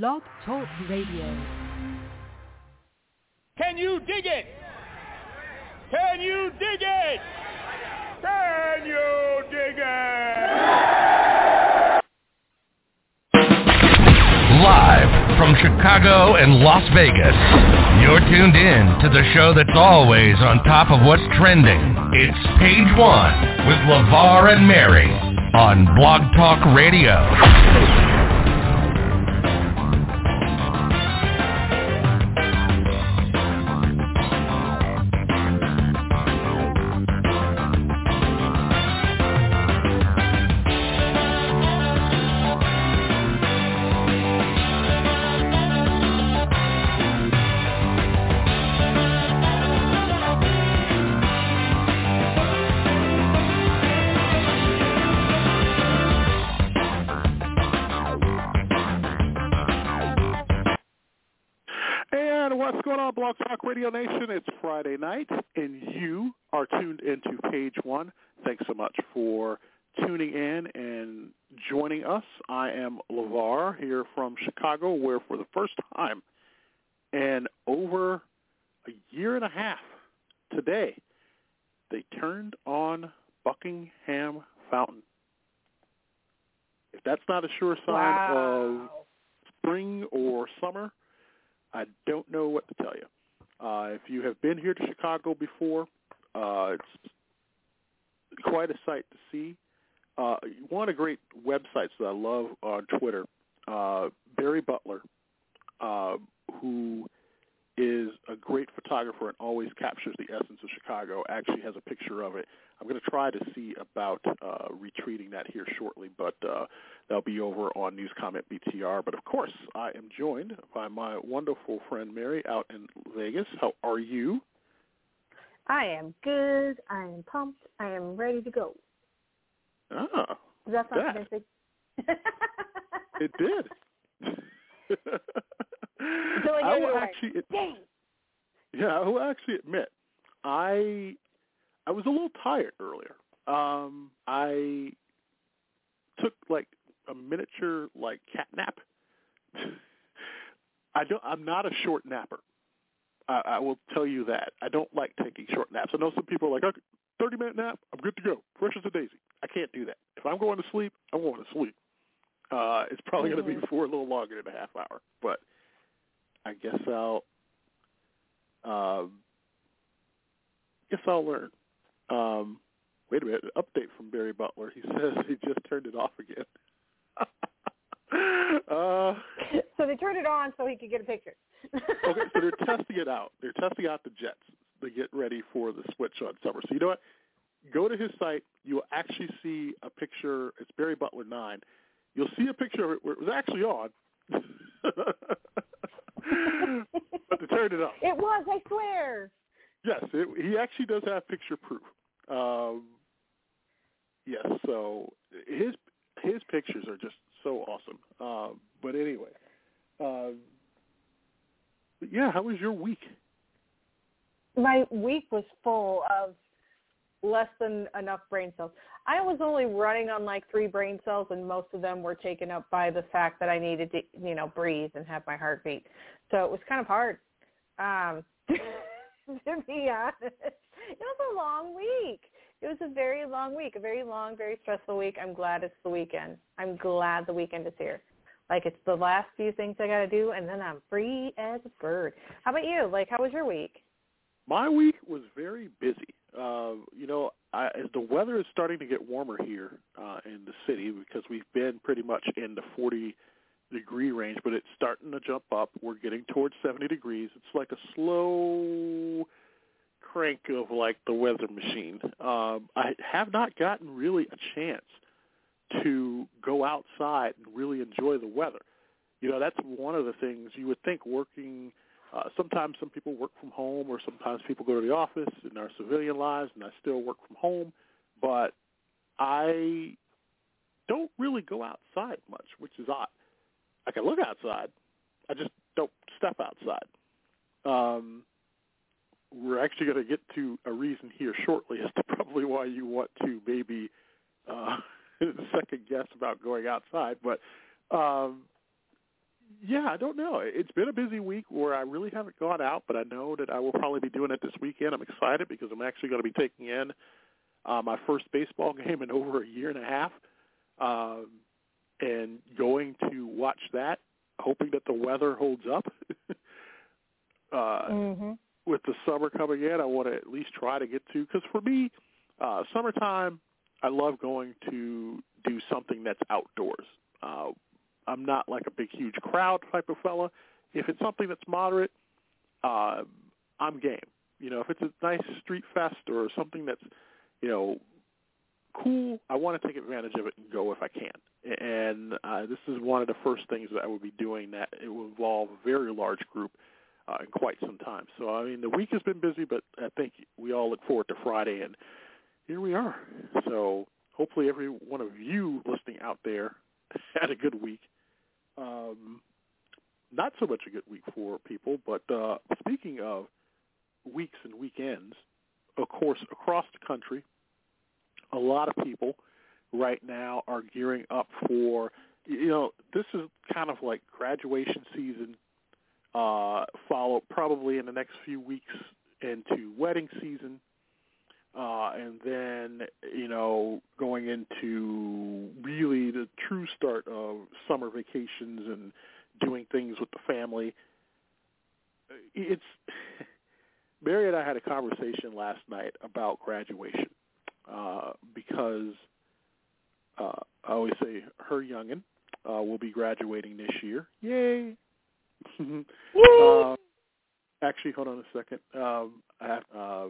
Blog Talk Radio. Can you dig it? Can you dig it? Can you dig it? Live from Chicago and Las Vegas, you're tuned in to the show that's always on top of what's trending. It's Page One with LeVar and Mary on Blog Talk Radio. Friday night, and you are tuned into Page One. Thanks so much for tuning in and joining us. I am LeVar here from Chicago, where for the first time in over a year and a half today, they turned on Buckingham Fountain. If that's not a sure sign Wow. of spring or summer, I don't know what to tell you. Uh, if you have been here to Chicago before, uh, it's quite a sight to see. Uh, one of the great websites that I love on Twitter, uh, Barry Butler, uh, who is a great photographer and always captures the essence of Chicago, actually has a picture of it. I'm going to try to see about uh, retweeting that here shortly, but uh, that'll be over on News Comment BTR. But of course, I am joined by my wonderful friend Mary out in Vegas. How are you? I am good. I am pumped. I am ready to go. Ah, Does that sound That. it did. like I will actually, Dang. yeah, I will actually admit, I I was a little tired earlier. Um, I took like a miniature like cat nap. I don't. I'm not a short napper. I, I will tell you that. I don't like taking short naps. I know some people are like, okay, 30 minute nap, I'm good to go. Fresh as a daisy. I can't do that. If I'm going to sleep, I'm going to sleep. Uh, it's probably going to be Mhm. for a little longer than a half hour, but I guess I'll. Um, guess I'll learn. Um, wait a minute. An update from Barry Butler. He says he just turned it off again. uh, So they turned it on so he could get a picture. okay, so they're testing it out. They're testing out the jets to get ready for the switch on summer. So you know what? Go to his site. You'll actually see a picture. It's Barry Butler nine. You'll see a picture of it where it was actually on, but they turned it off. It was, I swear. Yes, it, he actually does have picture proof. Um, yes, so his his pictures are just so awesome. Um, but anyway, but yeah, how was your week? My week was full of less than enough brain cells. I was only running on like three brain cells, and most of them were taken up by the fact that I needed to, you know, breathe and have my heart beat. So it was kind of hard. Um, to be honest, it was a long week. It was a very long week, a very long, very stressful week. I'm glad it's the weekend. I'm glad the weekend is here. Like it's the last few things I got to do, and then I'm free as a bird. How about you? Like, how was your week? My week was very busy. Uh, you know, I, as the weather is starting to get warmer here uh, in the city because we've been pretty much in the 40 degree range, but it's starting to jump up. We're getting towards 70 degrees. It's like a slow crank of like the weather machine. Um, I have not gotten really a chance to go outside and really enjoy the weather. You know, that's one of the things you would think working uh, sometimes some people work from home or sometimes people go to the office in our civilian lives and I still work from home, but I don't really go outside much, which is odd. I can look outside. I just don't step outside. Um, we're actually going to get to a reason here shortly as to probably why you want to maybe uh, second guess about going outside. But um, yeah, I don't know. It's been a busy week where I really haven't gone out, but I know that I will probably be doing it this weekend. I'm excited because I'm actually going to be taking in uh, my first baseball game in over a year and a half, um, and going to watch that, hoping that the weather holds up. uh, mm-hmm. With the summer coming in, I want to at least try to get to because for me, uh, summertime, I love going to do something that's outdoors. Uh, I'm not like a big, huge crowd type of fella. If it's something that's moderate, uh, I'm game. You know, if it's a nice street fest or something that's, you know, cool, I want to take advantage of it and go if I can. And uh, this is one of the first things that I will be doing that it will involve a very large group uh, in quite some time. So, I mean, the week has been busy, but I think we all look forward to Friday, and here we are. So hopefully every one of you listening out there had a good week. Um, not so much a good week for people, but uh, speaking of weeks and weekends, of course, across the country, a lot of people right now are gearing up for, you know, this is kind of like graduation season, uh, followed probably in the next few weeks into wedding season, uh, and then you know going into really the true start of summer vacations and doing things with the family. It's Mary and I had a conversation last night about graduation uh, because uh, I always say her youngin uh, will be graduating this year. Yay! uh, actually, hold on a second. Um, I have, uh,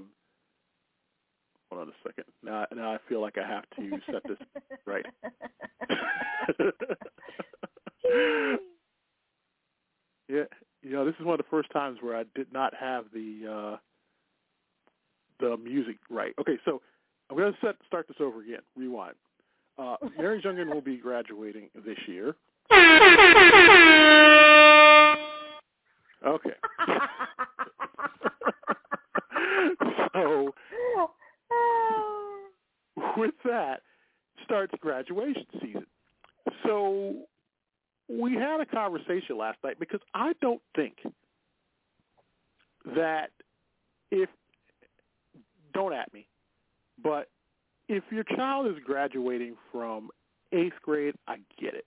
hold on a second. Now, now I feel like I have to set this right. yeah, you know, this is one of the first times where I did not have the uh, the music right. Okay, so I'm going to set start this over again. Rewind. Uh, Mary Jungen will be graduating this year. Okay. so with that starts graduation season. So we had a conversation last night because I don't think that if don't at me, but if your child is graduating from eighth grade, I get it.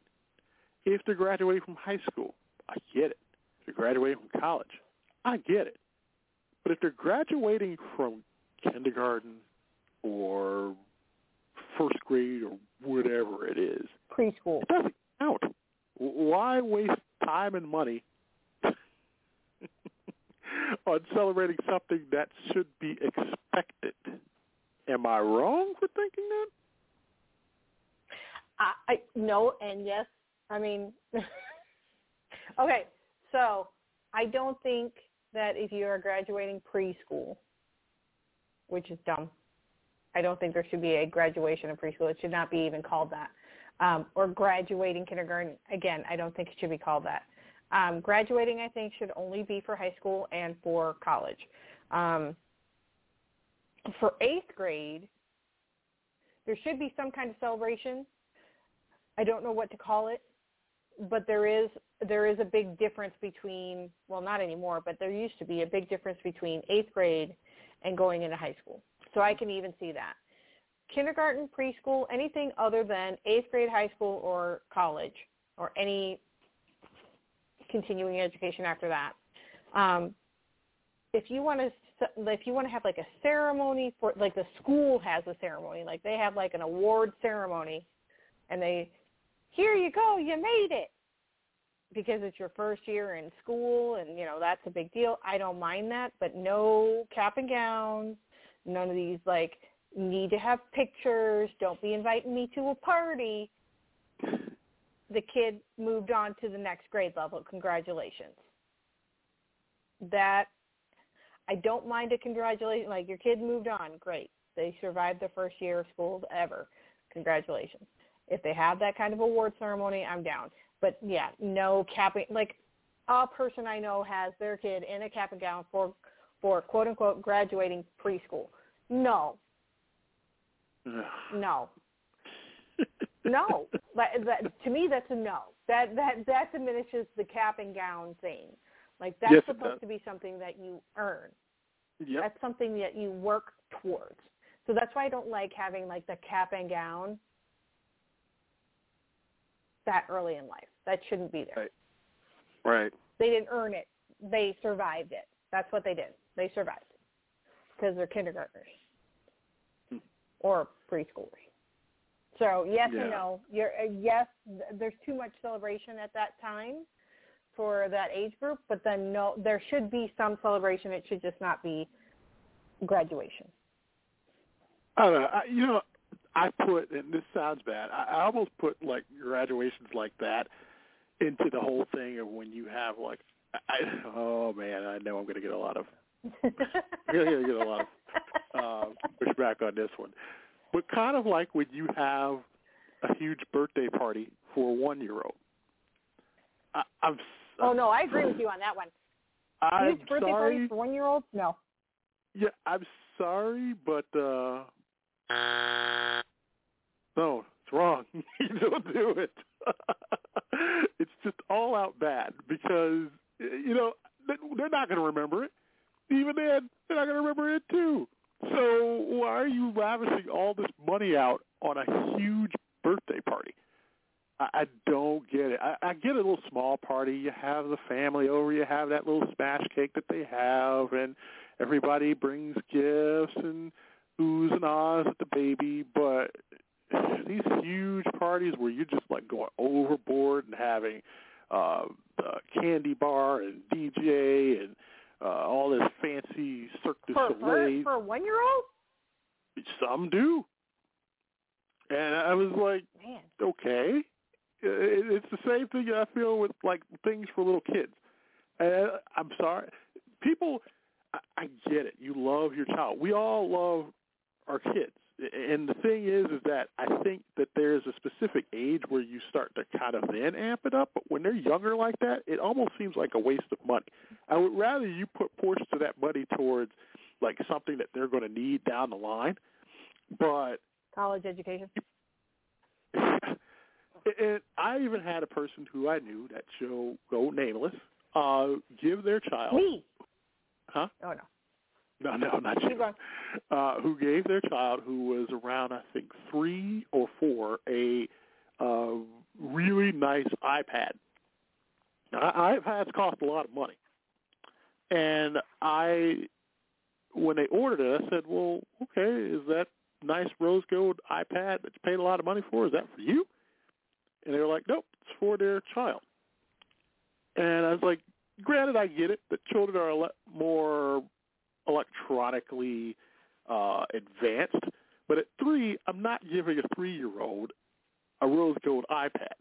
If they're graduating from high school, I get it. If they're graduating from college, I get it. But if they're graduating from kindergarten or first grade or whatever it is, preschool, it doesn't count. Why waste time and money on celebrating something that should be expected? Am I wrong for thinking that? I, I no, and yes. I mean, okay. So I don't think that if you are graduating preschool, which is dumb, I don't think there should be a graduation of preschool. It should not be even called that. Um, or graduating kindergarten. Again, I don't think it should be called that. Um, graduating, I think, should only be for high school and for college. Um, for eighth grade, there should be some kind of celebration. I don't know what to call it, but there is there is a big difference between well, not anymore, but there used to be a big difference between eighth grade and going into high school. So I can even see that. Kindergarten, preschool, anything other than eighth grade, high school, or college, or any continuing education after that. Um, if you want to if you want to have like a ceremony for like the school has a ceremony like they have like an award ceremony and they here you go you made it! Because it's your first year in school and you know that's a big deal i don't mind that but no cap and gowns none of these like need to have pictures don't be inviting me to a party. The kid moved on to the next grade level congratulations. That I don't mind a congratulations. Like your kid moved on, great. They survived the first year of school ever. Congratulations. If they have that kind of award ceremony, I'm down. But yeah, no capping. Like a person I know has their kid in a cap and gown for for quote unquote graduating preschool. No. no. no, that, that, to me that's a no. That that that diminishes the cap and gown thing. Like that's Yes, supposed to be something that you earn. Yep. That's something that you work towards. So that's why I don't like having like the cap and gown that early in life. That shouldn't be there. Right. Right. They didn't earn it. They survived it. That's what they did. They survived because they're kindergartners Hmm. or preschoolers. So yes Yeah. and no. You're uh, yes. th- There's too much celebration at that time for that age group, but then no, there should be some celebration. It should just not be graduation. I don't know. I, you know, I put, and this sounds bad. I, I almost put like graduations like that into the whole thing of when you have like, I, oh man, I know I'm going to get a lot of, I'm going to get a lot of uh, pushback on this one. But kind of like when you have a huge birthday party for a one-year-old. I, I'm. Oh no, I agree with you on that one. I'm Huge birthday sorry. parties for one year olds? No. Yeah, I'm sorry, but uh no, it's wrong. you don't do it. it's just all out bad because you know they're not going to remember it. Even then, they're not going to remember it too. So why are you lavishing all this money out on a huge birthday party? I, I don't get it. I, I get a little small party. You have the family over. You have that little smash cake that they have, and everybody brings gifts and oohs and ahs at the baby. But these huge parties where you're just like going overboard and having uh, a candy bar and DJ and uh, all this fancy Cirque du For for, for a one year old? Some do. And I was like, Man. okay. It- It's the same thing I feel with like things for little kids. And I'm sorry, people. I, I get it. You love your child. We all love our kids. And the thing is, is that I think that there's a specific age where you start to kind of then amp it up. But when they're younger like that, it almost seems like a waste of money. I would rather you put portions of that money towards like something that they're going to need down the line. But College education? And I even had a person who I knew that shall go nameless uh give their child Me. huh? Oh no. no no not you. Uh who gave their child who was around I think 3 or 4 a uh really nice iPad. Now, iPads cost a lot of money. And I when they ordered it I said well okay is that nice rose gold iPad that you paid a lot of money for? Is that for you and they were like, nope, it's for their child. And I was like, granted, I get it that children are a lot more electronically uh, advanced, but at three, I'm not giving a three-year-old a rose gold iPad.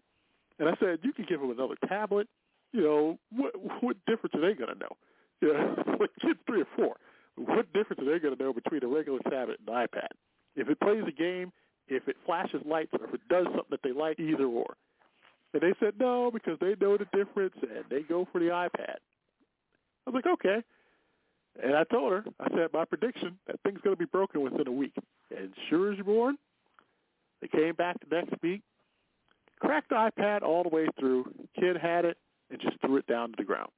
And I said, you can give them another tablet. You know, what what difference are they going to know? You know, like kids three or four, what difference are they going to know between a regular tablet and an iPad? If it plays a game, if it flashes lights, or if it does something that they like, either or. And they said no because they know the difference and they go for the iPad. I was like, okay. And I told her, I said, my prediction, that thing's going to be broken within a week. And sure as you're born, they came back the next week, cracked the iPad all the way through. Kid had it and just threw it down to the ground.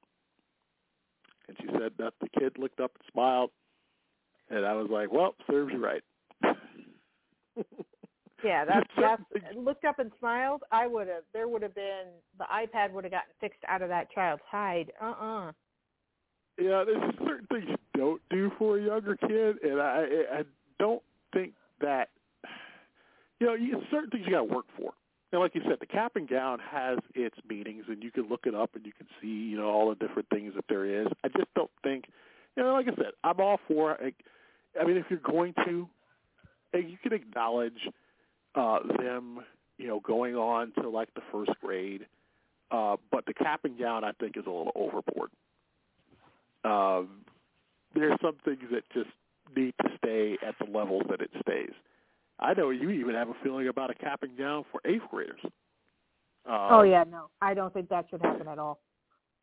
And she said that the kid looked up and smiled. And I was like, well, serves you right. Yeah, that's Just that's looked up and smiled. I would have. There would have been the iPad would have gotten fixed out of that child's hide. Uh uh Yeah, there's certain things you don't do for a younger kid, and I I don't think that you know you, certain things you got to work for. And like you said, the cap and gown has its meanings, and you can look it up and you can see you know all the different things that there is. I just don't think you know, like I said, I'm all for. I, I mean, if you're going to, you can acknowledge uh, them, you know, going on to like the first grade. Uh, but the cap and gown, I think, is a little overboard. Um, there's some things that just need to stay at the levels that it stays. I know you even have a feeling about a cap and gown for eighth graders. Um, Oh yeah, no. I don't think that should happen at all.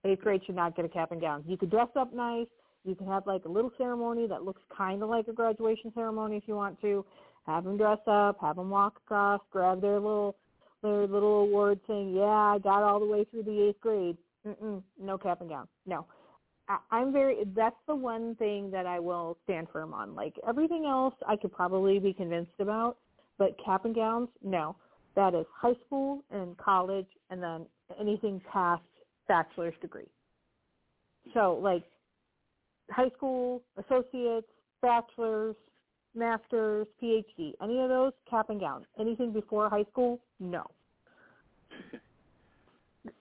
Eighth grade should not get a cap and gown. You could dress up nice. You can have like a little ceremony that looks kind of like a graduation ceremony if you want to. Have them dress up. Have them walk across. Grab their little their little award saying, "Yeah, I got all the way through the eighth grade." Mm-mm, no cap and gown. No, I, I'm very. That's the one thing that I will stand firm on. Like everything else, I could probably be convinced about, but cap and gowns, no. That is high school and college, and then anything past bachelor's degree. So, like high school, associates, bachelor's, master's, PhD, any of those, cap and gown. Anything before high school, no.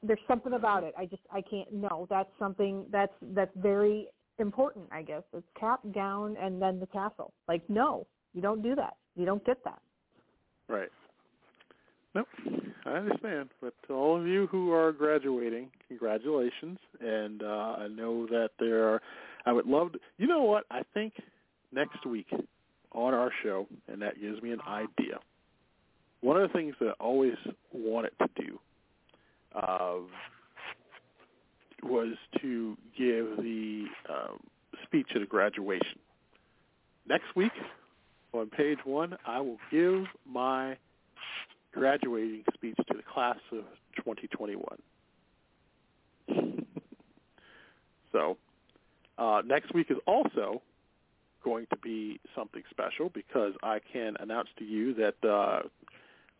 There's something about it. I just I can't. No, that's something that's that's very important. I guess it's cap, gown, and then the tassel. Like no, you don't do that. You don't get that. Right. Nope. I understand. But to all of you who are graduating, congratulations. And uh, I know that there are. I would love to. You know what? I think next week on our show, and that gives me an idea. One of the things that I always wanted to do uh, was to give the um, speech at a graduation. Next week, on page one, I will give my graduating speech to the class of 2021. so uh, next week is also going to be something special because I can announce to you that uh,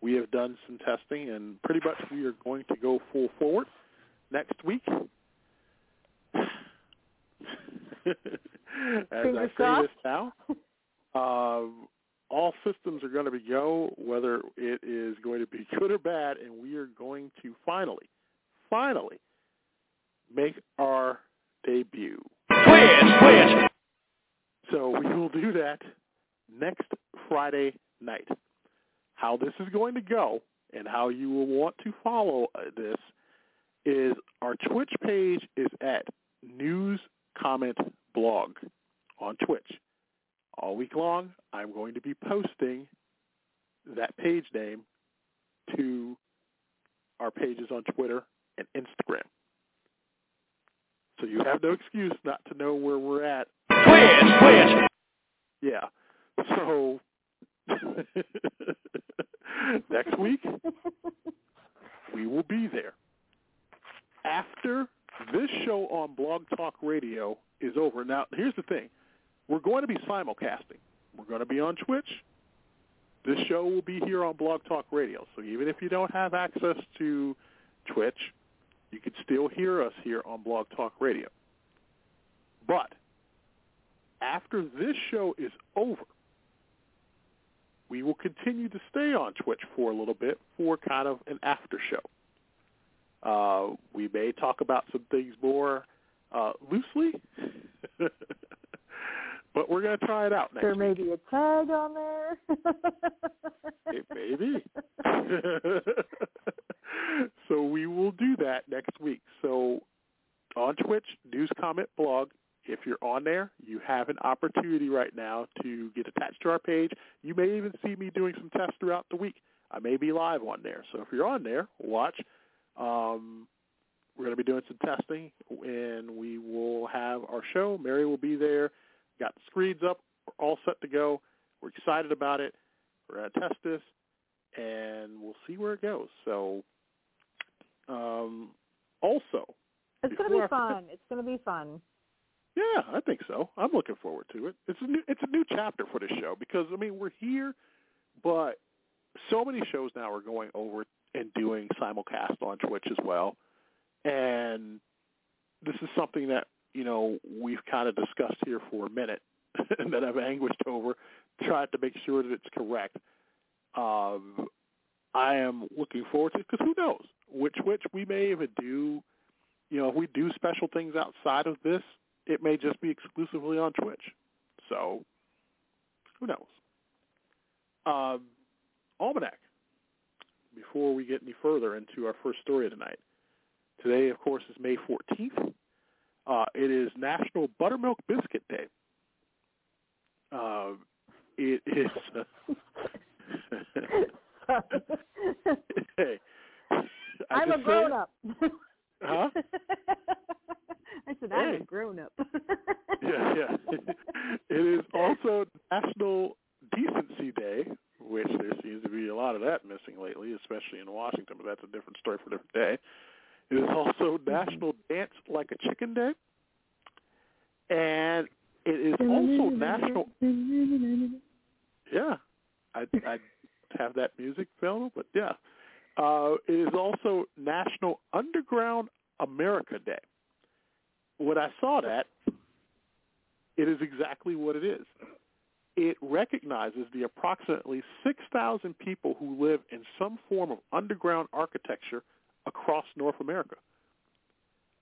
we have done some testing and pretty much we are going to go full forward next week. As Fingers I say crossed. this now, uh, all systems are going to be go, whether it is going to be good or bad, and we are going to finally, finally make our debut. Twitch, Twitch. So we will do that next Friday night. How this is going to go and how you will want to follow uh, this is our Twitch page is at News Comment Blog on Twitch. All week long, I'm going to be posting that page name to our pages on Twitter and Instagram. So you have no excuse not to know where we're at Yeah. So next week we will be there. After this show on Blog Talk Radio is over. Now, here's the thing. We're going to be simulcasting. We're going to be on Twitch. This show will be here on Blog Talk Radio. So even if you don't have access to Twitch, you can still hear us here on Blog Talk Radio. But after this show is over, we will continue to stay on Twitch for a little bit for kind of an after show. Uh, we may talk about some things more uh, loosely, but we're going to try it out next There may week. be a tag on there. It may be. so we will do that next week. So on Twitch, News Comment Blog, if you're on there, you have an opportunity right now to get attached to our page. You may even see me doing some tests throughout the week. I may be live on there. So if you're on there, watch. Um, we're going to be doing some testing, and we will have our show. Mary will be there. Got the screens up. We're all set to go. We're excited about it. We're going to test this, and we'll see where it goes. So, um, also, it's going to be fun. It's going to be fun. Yeah, I think so. I'm looking forward to it. It's a new it's a new chapter for this show because I mean we're here, but so many shows now are going over and doing simulcast on Twitch as well, and this is something that you know we've kind of discussed here for a minute and that I've anguished over, tried to make sure that it's correct. Um, I am looking forward to because who knows which which we may even do. You know, if we do special things outside of this, it may just be exclusively on Twitch. So, who knows? Um, Almanac. Before we get any further into our first story tonight, today, of course, is May 14th. Uh, it is National Buttermilk Biscuit Day. Uh, it is. hey, I I'm a grown up. Huh? I said I'm Hey. a grown up. yeah, yeah. it is also National Decency Day, which there seems to be a lot of that missing lately, especially in Washington. but that's a different story for a different day. It is also National Dance Like a Chicken Day, and it is also National. Yeah, I I have that music film, but yeah, uh, it is also National Underground America Day. When I saw that, it is exactly what it is. It recognizes the approximately 6,000 people who live in some form of underground architecture across North America.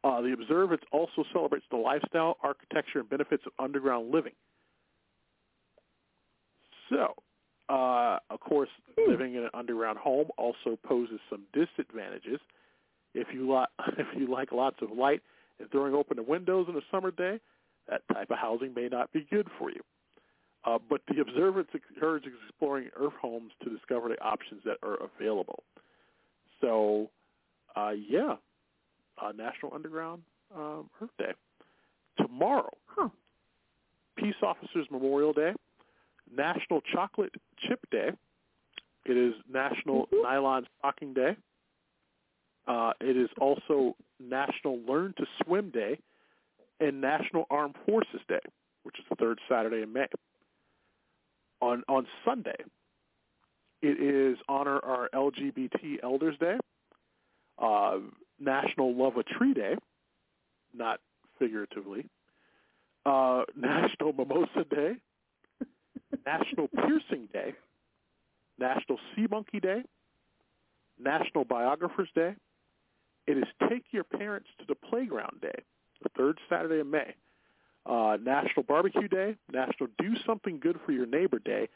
Uh, the observance also celebrates the lifestyle, architecture, and benefits of underground living. So, uh, of course, living in an underground home also poses some disadvantages. If you li- if you like lots of light and throwing open the windows on a summer day, that type of housing may not be good for you. Uh, but the observance encourages exploring Earth homes to discover the options that are available. So, uh, yeah, uh, National Underground um, Earth Day. Tomorrow, Huh. Peace Officers Memorial Day, National Chocolate Chip Day. It is National Mhm. Nylon Stocking Day. Uh, it is also National Learn to Swim Day and National Armed Forces Day, which is the third Saturday in May. On on Sunday, it is honor our LGBT Elders Day, uh, National Love a Tree Day, not figuratively, uh, National Mimosa Day, National Piercing Day, National Sea Monkey Day, National Biographers Day. It is Take Your Parents to the Playground Day, the third Saturday of May. Uh, National Barbecue Day, National Do Something Good for Your Neighbor Day,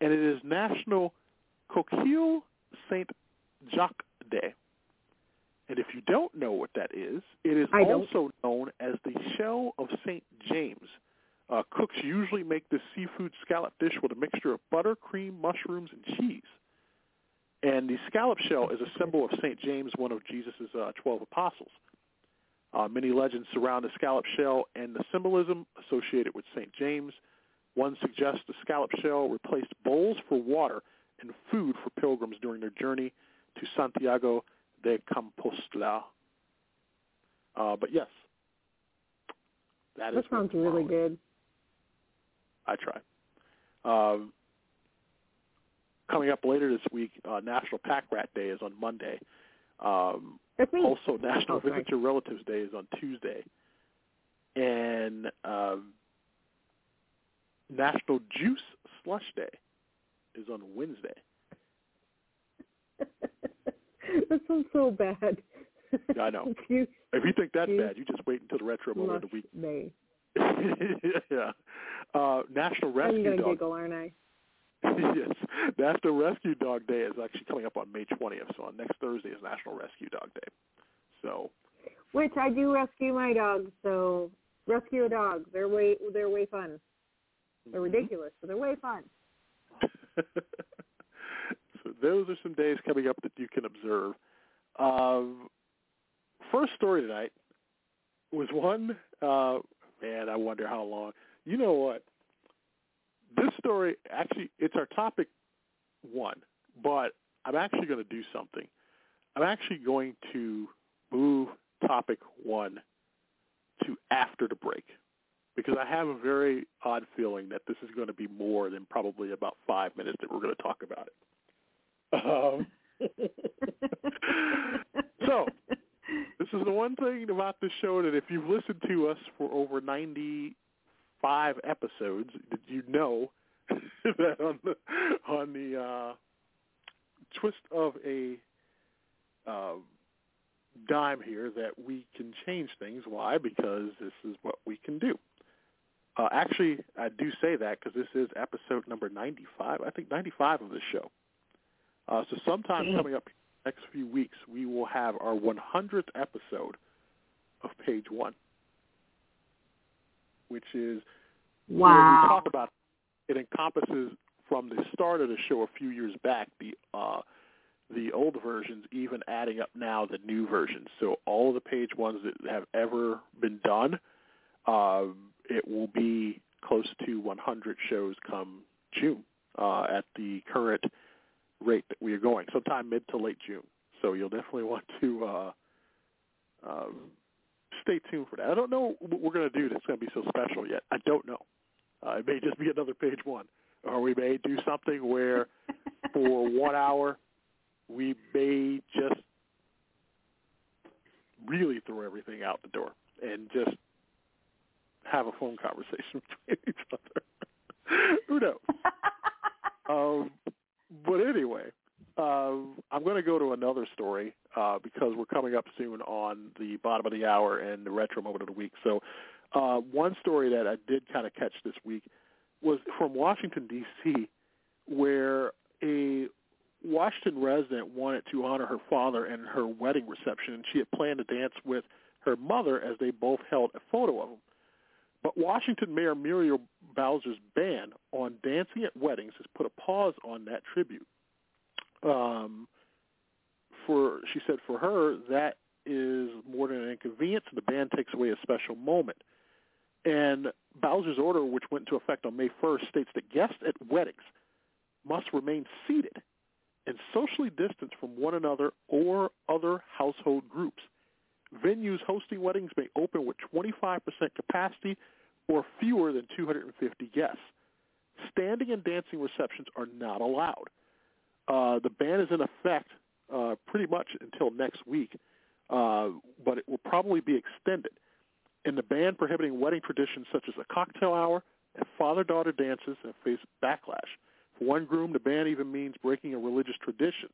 and it is National Coquille Saint Jacques Day. And if you don't know what that is, it is I don't. also known as the Shell of St. James. Uh, cooks usually make this seafood scallop dish with a mixture of butter, cream, mushrooms, and cheese. And the scallop shell is a symbol of St. James, one of Jesus' uh, 12 apostles. Uh, many legends surround the scallop shell and the symbolism associated with St. James. One suggests the scallop shell replaced bowls for water and food for pilgrims during their journey to Santiago de Compostela. Uh, but yes, that is That sounds really good. I try. Um, coming up later this week, uh, National Pack Rat Day is on Monday. Um, also, National Oh. Visit Your Relatives Day is on Tuesday, and um, National Juice Slush Day is on Wednesday. that sounds so bad. I know. You If you think that's Juice bad, you just wait until the retro moment of the week. me. Yeah. Uh, National I'm Rescue gonna Dog giggle, aren't I? yes. National Rescue Dog Day is actually coming up on May 20th. So on next Thursday is National Rescue Dog Day. So Which I do rescue my dogs, so rescue a dog. They're way they're way fun. They're Mm-hmm. ridiculous, but they're way fun. so those are some days coming up that you can observe. Um, first story tonight was one. Uh, man, I wonder how long. You know what? This story actually it's our topic one, but I'm actually going to do something. I'm actually going to move topic one to after the break because I have a very odd feeling that this is going to be more than probably about five minutes that we're going to talk about it. Um, so this is the one thing about this show that if you've listened to us for over 95 episodes, that you know that on the on the uh, twist of a uh, dime here that we can change things. Why? Because this is what we can do. Uh, actually, I do say that because this is episode number 95. I think 95 of this show. Uh, so sometime coming up next few weeks, we will have our 100th episode of Page One, which is where we wow. talk about it encompasses from the start of the show a few years back the uh, the old versions, even adding up now the new versions. So all of the page ones that have ever been done, uh, it will be close to 100 shows come June uh, at the current rate that we are going, sometime mid to late June. So you'll definitely want to uh, uh, stay tuned for that. I don't know what we're going to do that's going to be so special yet. I don't know. Uh, it may just be another page one, or we may do something where for one hour we may just really throw everything out the door and just have a phone conversation between each other. Who knows? um, but anyway, uh, I'm going to go to another story uh, because we're coming up soon on the bottom of the hour and the retro moment of the week. So, uh, one story that I did kind of catch this week was from Washington D.C., where a Washington resident wanted to honor her father in her wedding reception, and she had planned to dance with her mother as they both held a photo of him. But Washington Mayor Muriel Bowser's ban on dancing at weddings has put a pause on that tribute. Um, for she said, for her that is more than an inconvenience. The ban takes away a special moment. And Bowser's order, which went into effect on May 1st, states that guests at weddings must remain seated and socially distanced from one another or other household groups. Venues hosting weddings may open with 25% capacity or fewer than 250 guests. Standing and dancing receptions are not allowed. Uh, the ban is in effect uh, pretty much until next week, uh, but it will probably be extended. And the ban prohibiting wedding traditions such as a cocktail hour and father-daughter dances have faced backlash. For one groom, the ban even means breaking a religious tradition.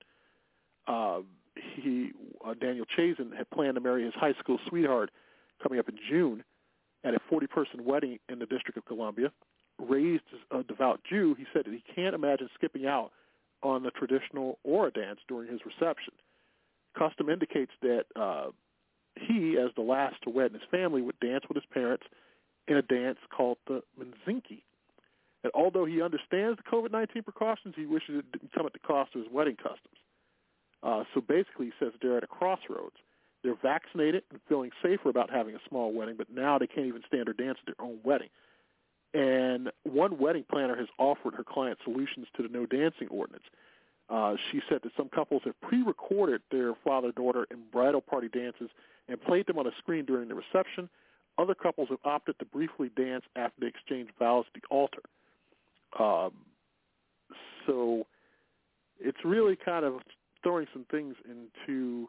He, uh, Daniel Chazen, had planned to marry his high school sweetheart coming up in June at a 40-person wedding in the District of Columbia. Raised as a devout Jew, he said that he can't imagine skipping out on the traditional Hora dance during his reception. Custom indicates that uh, he, as the last to wed in his family, would dance with his parents in a dance called the Mezinke. And although he understands the COVID-19 precautions, he wishes it didn't come at the cost of his wedding customs. Uh, so basically, he says they're at a crossroads. They're vaccinated and feeling safer about having a small wedding, but now they can't even stand or dance at their own wedding. And one wedding planner has offered her client solutions to the no dancing ordinance. Uh, she said that some couples have pre-recorded their father-daughter and bridal party dances and played them on a screen during the reception. Other couples have opted to briefly dance after they exchange vows at the altar. Um, so it's really kind of throwing some things into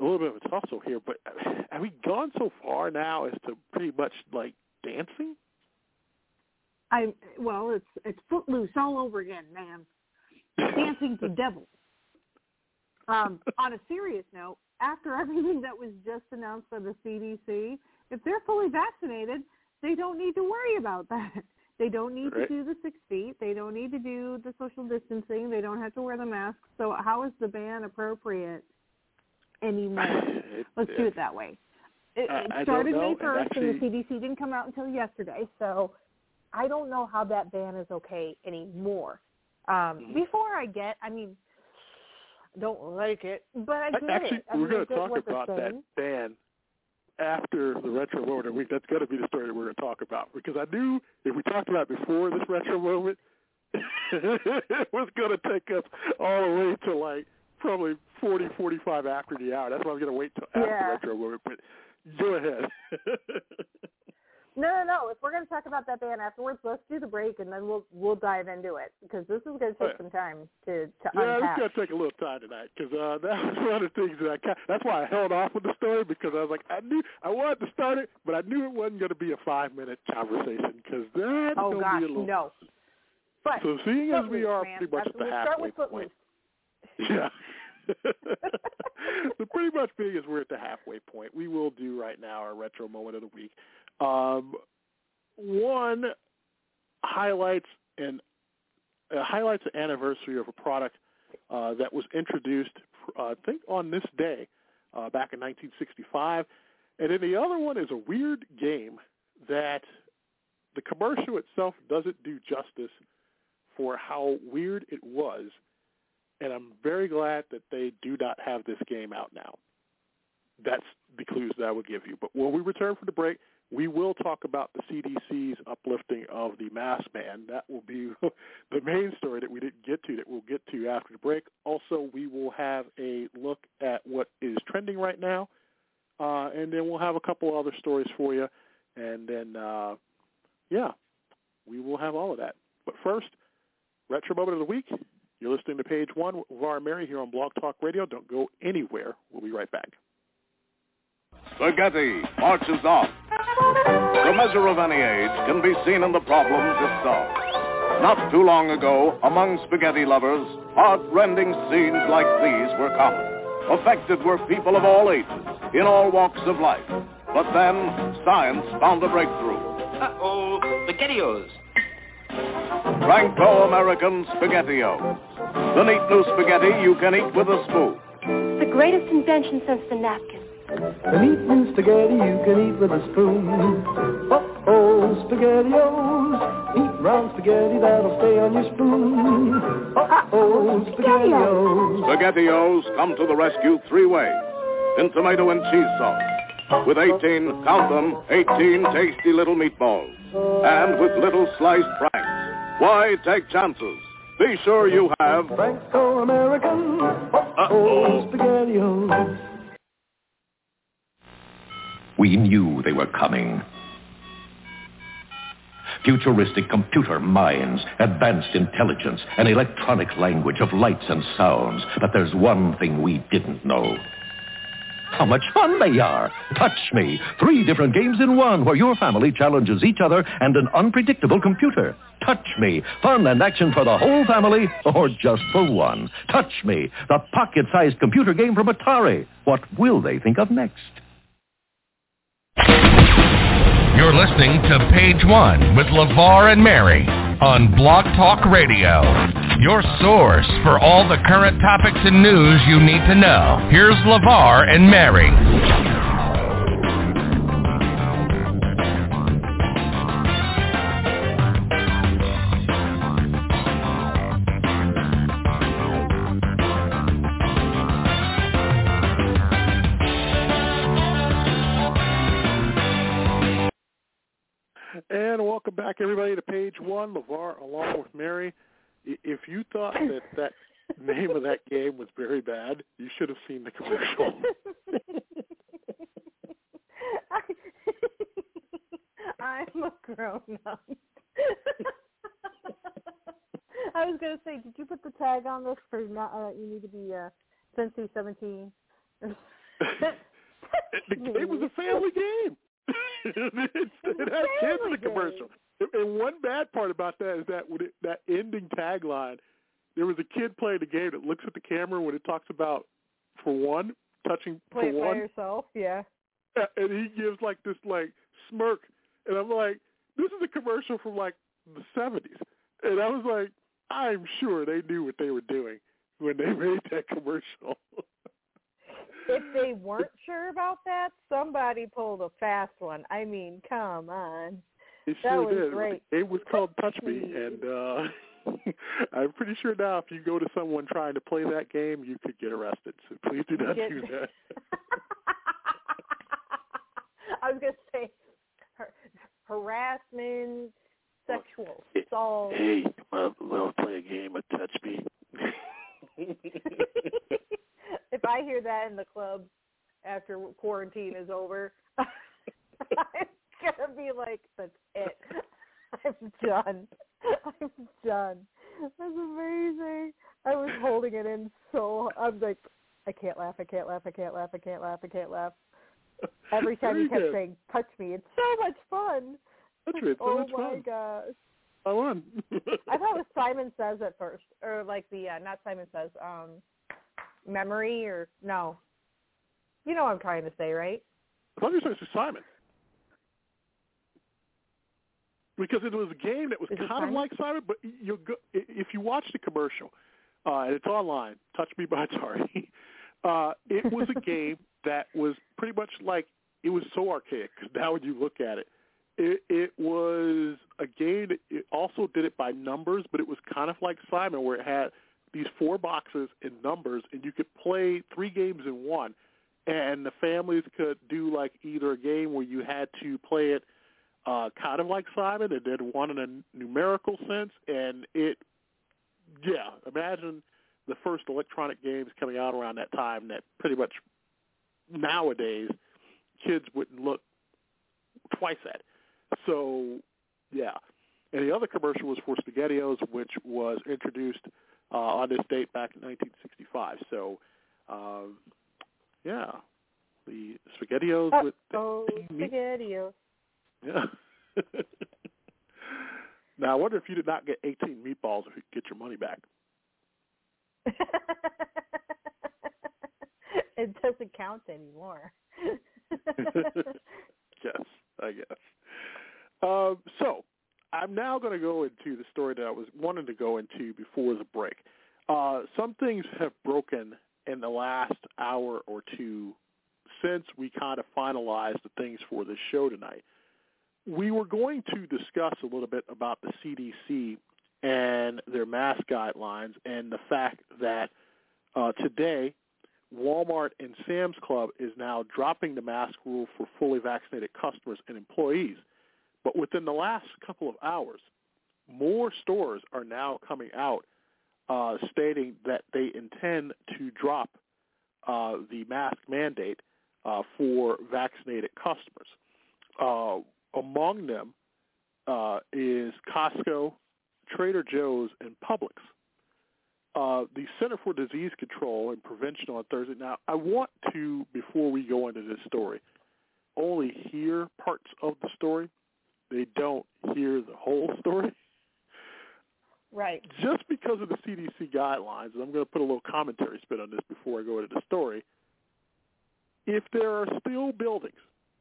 a little bit of a tussle here. But have we gone so far now as to pretty much like dancing? I well, it's it's footloose all over again, man. Dancing to devil. Um, on a serious note, after everything that was just announced by the CDC, if they're fully vaccinated, they don't need to worry about that. They don't need right. to do the six feet. They don't need to do the social distancing. They don't have to wear the mask. So how is the ban appropriate anymore? It, Let's do it that way. It, it started May and first, and, the CDC didn't come out until yesterday. So I don't know how that ban is okay anymore. Um, Mm-hmm. Before I get, I mean, I don't like it, but I get Actually, it. I we're mean, I going to talk about that ban after the retro moment of the week. That's going to be the story that we're going to talk about because I knew if we talked about it before this retro moment, it was going to take us all the way to like probably forty, forty-five after the hour. That's why I'm going to wait till after Yeah. the retro moment. But go ahead. No, no, no. If we're going to talk about that band afterwards, let's do the break and then we'll we'll dive into it because this is going to take yeah. some time to to Yeah, it's going to take a little time tonight because uh, that was one of the things that I. That's why I held off with the story because I was like, I knew I wanted to start it, but I knew it wasn't going to be a five minute conversation because that's oh going to be a little. no. But So seeing as we are man. pretty much That's- at the halfway with point. Yeah. so pretty much being as we're at the halfway point, we will do right now our retro moment of the week. Um, one highlights and uh, highlights the anniversary of a product uh, that was introduced, uh, I think, on this day uh, back in 1965, and then the other one is a weird game that the commercial itself doesn't do justice for how weird it was, and I'm very glad that they do not have this game out now. That's the clues that I will give you. But when we return from the break, we will talk about the CDC's uplifting of the mask ban. That will be the main story that we didn't get to that we'll get to after the break. Also, we will have a look at what is trending right now, uh, and then we'll have a couple other stories for you. And then, uh, yeah, we will have all of that. But first, Retro Moment of the Week. You're listening to Page One with LeVar Mary here on Blog Talk Radio. Don't go anywhere. We'll be right back. Spaghetti marches on. The measure of any age can be seen in the problems it solves. Not too long ago, among spaghetti lovers, heart-rending scenes like these were common. Affected were people of all ages, in all walks of life. But then, science found a breakthrough. Uh-oh, SpaghettiOs. Franco-American SpaghettiOs. The neat new spaghetti you can eat with a spoon. The greatest invention since the napkin. The neat new spaghetti you can eat with a spoon. Uh-oh, SpaghettiOs. Eat round spaghetti that'll stay on your spoon. Uh-oh, SpaghettiOs. SpaghettiOs come to the rescue three ways. In tomato and cheese sauce. With 18, count them, 18 tasty little meatballs. And with little sliced franks. Why take chances? Be sure you have Franco-American. Uh-oh, SpaghettiOs. We knew they were coming. Futuristic computer minds, advanced intelligence, an electronic language of lights and sounds. But there's one thing we didn't know. How much fun they are! Touch Me! Three different games in one where your family challenges each other and an unpredictable computer. Touch Me! Fun and action for the whole family or just for one. Touch Me! The pocket-sized computer game from Atari. What will they think of next? You're listening to Page One with LeVar and Mary on Blog Talk Radio. Your source for all the current topics and news you need to know. Here's LeVar and Mary. Everybody, to Page One. LeVar along with Mary. If you thought that that name of that game was very bad, you should have seen the commercial. I, I'm a grown up. I was gonna say, did you put the tag on this for not? Uh, you need to be uh, Sensi seventeen. the game was a family game. it, it had kids in the commercial. And one bad part about that is that when it, that ending tagline, there was a kid playing the game that looks at the camera when it talks about for one touching Play for by one, yourself, yeah. and he gives like this like smirk, and I'm like, this is a commercial from like the '70s, and I was like, I'm sure they knew what they were doing when they made that commercial. If they weren't sure about that, somebody pulled a fast one. I mean, come on. It That sure was did. great. It was called Touch Me, and uh I'm pretty sure now if you go to someone trying to play that game, you could get arrested. So please do not do that. I was gonna say har- harassment, sexual assault. Hey, well, we'll play a game of Touch Me. if I hear that in the club after quarantine is over, I'm gonna be like, "That's done. I'm done." That's amazing. I was holding it in so. I'm like, I can't laugh. I can't laugh. I can't laugh. I can't laugh. I can't laugh. Every time Very you kept good. saying, "Touch me," it's so much fun. Touch Me, it's so oh much my fun. gosh. I won. I thought it was Simon Says at first, or like the uh, not Simon Says, um, Memory or no. You know what I'm trying to say, right? I thought you it was Simon. Because it was a game that was kind of like Simon, but you go, if you watch the commercial, uh, and it's online, Touch Me by Atari, uh, it was a game that was pretty much like, it was so archaic, now when you look at it, it, it was a game that it also did it by numbers, but it was kind of like Simon, where it had these four boxes and numbers, and you could play three games in one. and the families could do like either a game where you had to play it uh, kind of like Simon, and did one in a numerical sense, and it, yeah, imagine the first electronic games coming out around that time that pretty much nowadays kids wouldn't look twice at. So, yeah. And the other commercial was for SpaghettiOs, which was introduced uh, on this date back in 1965. So, um, yeah, the SpaghettiOs oh, with oh, SpaghettiOs. Yeah. now I wonder if you did not get 18 meatballs if you could get your money back. it doesn't count anymore. yes, I guess. Um, so I'm now going to go into the story that I was wanting to go into before the break. Uh, some things have broken in the last hour or two since we kind of finalized the things for this show tonight. We were going to discuss a little bit about the CDC and their mask guidelines and the fact that uh, today Walmart and Sam's Club is now dropping the mask rule for fully vaccinated customers and employees. But within the last couple of hours, more stores are now coming out uh, stating that they intend to drop uh, the mask mandate uh, for vaccinated customers. Among them uh, is Costco, Trader Joe's, and Publix. Uh, the Center for Disease Control and Prevention on Thursday. Now, I want to, before we go into this story, only hear parts of the story. They don't hear the whole story. Right. Just because of the CDC guidelines, and I'm going to put a little commentary spin on this before I go into the story. If there are still buildings,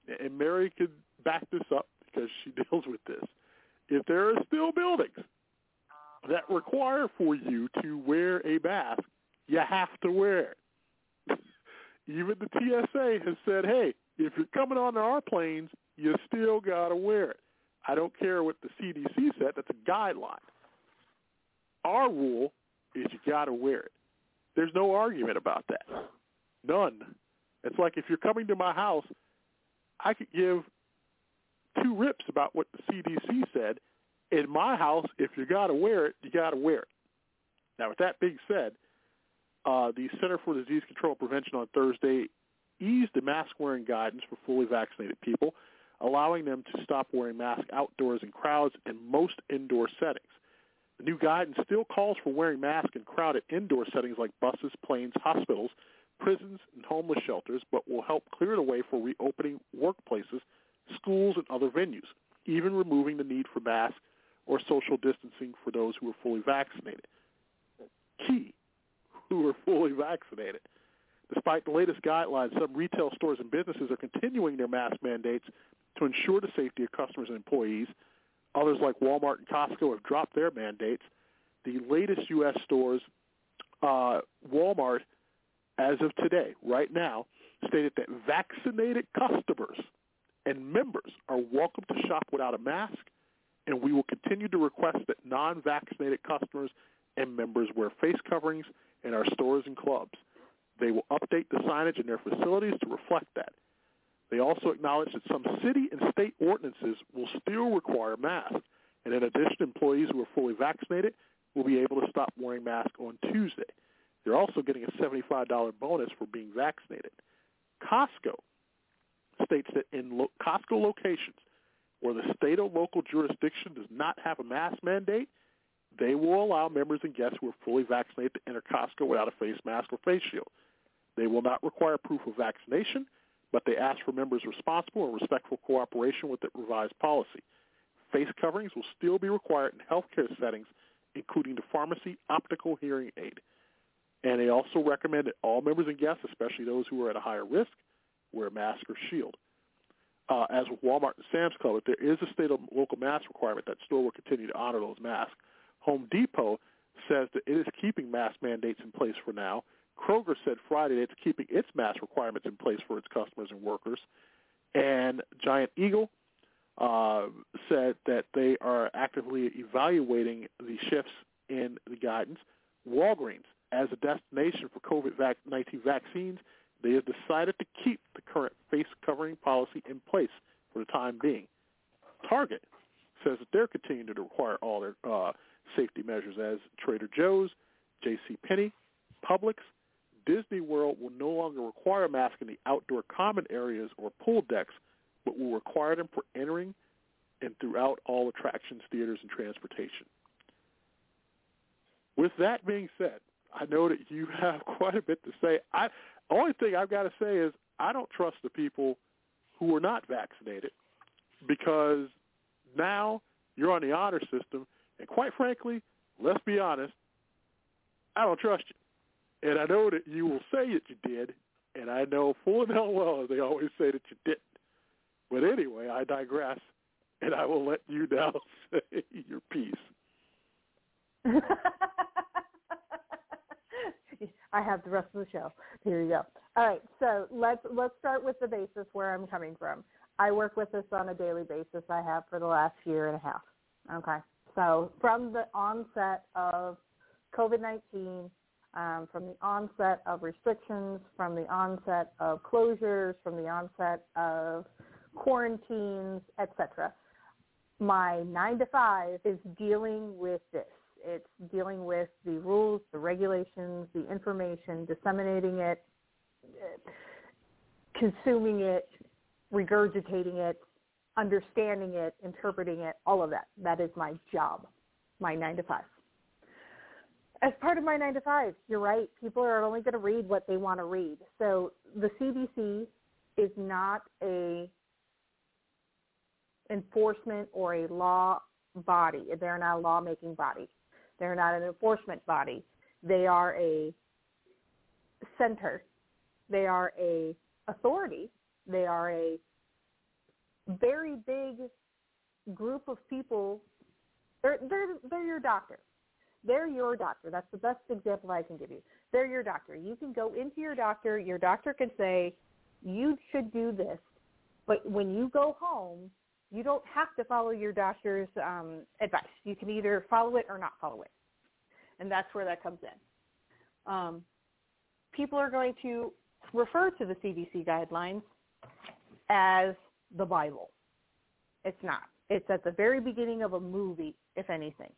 and Mary could back this up because she deals with this, if there are still buildings that require for you to wear a mask, you have to wear it. Even the TSA has said, hey, if you're coming onto our planes, you still got to wear it. I don't care what the CDC said. That's a guideline. Our rule is you got to wear it. There's no argument about that. None. It's like if you're coming to my house, I could give two rips about what the CDC said, in my house, if you got to wear it, you got to wear it. Now, with that being said, uh, the Center for Disease Control and Prevention on Thursday eased the mask wearing guidance for fully vaccinated people, allowing them to stop wearing masks outdoors in crowds in most indoor settings. The new guidance still calls for wearing masks in crowded indoor settings like buses, planes, hospitals, prisons, and homeless shelters, but will help clear the way for reopening workplaces, schools, and other venues, even removing the need for masks or social distancing for those who are fully vaccinated. Key, who are fully vaccinated. Despite the latest guidelines, some retail stores and businesses are continuing their mask mandates to ensure the safety of customers and employees. Others like Walmart and Costco have dropped their mandates. The latest U.S. stores, uh, Walmart, as of today, right now, stated that vaccinated customers and members are welcome to shop without a mask and we will continue to request that non-vaccinated customers and members wear face coverings in our stores and clubs. They will update the signage in their facilities to reflect that. They also acknowledge that some city and state ordinances will still require masks, and in addition, employees who are fully vaccinated will be able to stop wearing masks on Tuesday. They're also getting a $75 bonus for being vaccinated. Costco states that in lo- Costco locations, where the state or local jurisdiction does not have a mask mandate, they will allow members and guests who are fully vaccinated to enter Costco without a face mask or face shield. They will not require proof of vaccination, but they ask for members responsible and respectful cooperation with the revised policy. Face coverings will still be required in healthcare settings, including the pharmacy, optical hearing aid. And they also recommend that all members and guests, especially those who are at a higher risk, wear a mask or shield uh, as with Walmart and Sam's Club, if there is a state of local mask requirement, that store will continue to honor those masks. Home Depot says that it is keeping mask mandates in place for now. Kroger said Friday it's keeping its mask requirements in place for its customers and workers. And Giant Eagle uh, said that they are actively evaluating the shifts in the guidance. Walgreens, as a destination for COVID-19 vaccines, they have decided to keep the current face covering policy in place for the time being. Target says that they're continuing to require all their uh, safety measures as Trader Joe's, J.C. Penney, Publix, Disney World will no longer require masks in the outdoor common areas or pool decks, but will require them for entering and throughout all attractions, theaters, and transportation. With that being said, I know that you have quite a bit to say. I only thing I've got to say is I don't trust the people who are not vaccinated because now you're on the honor system, and quite frankly, let's be honest, I don't trust you. And I know that you will say that you did, and I know full and well they always say that you didn't. But anyway, I digress, and I will let you now say your piece. I have the rest of the show. Here you go. All right, so let's let's start with the basis where I'm coming from. I work with this on a daily basis. I have for the last year and a half. Okay, so from the onset of COVID-19, um, from the onset of restrictions, from the onset of closures, from the onset of quarantines, etc. My nine to five is dealing with this it's dealing with the rules, the regulations, the information, disseminating it, consuming it, regurgitating it, understanding it, interpreting it, all of that. That is my job, my nine to five. As part of my nine to five, you're right. People are only going to read what they want to read. So the CDC is not a enforcement or a law body. They're not a lawmaking body. They're not an enforcement body. They are a center. They are a authority. They are a very big group of people. They're, they're, they're your doctor. They're your doctor. That's the best example I can give you. They're your doctor. You can go into your doctor. Your doctor can say, you should do this. But when you go home, you don't have to follow your doctor's um, advice. You can either follow it or not follow it. And that's where that comes in. Um, people are going to refer to the CDC guidelines as the Bible. It's not. It's at the very beginning of a movie, if anything.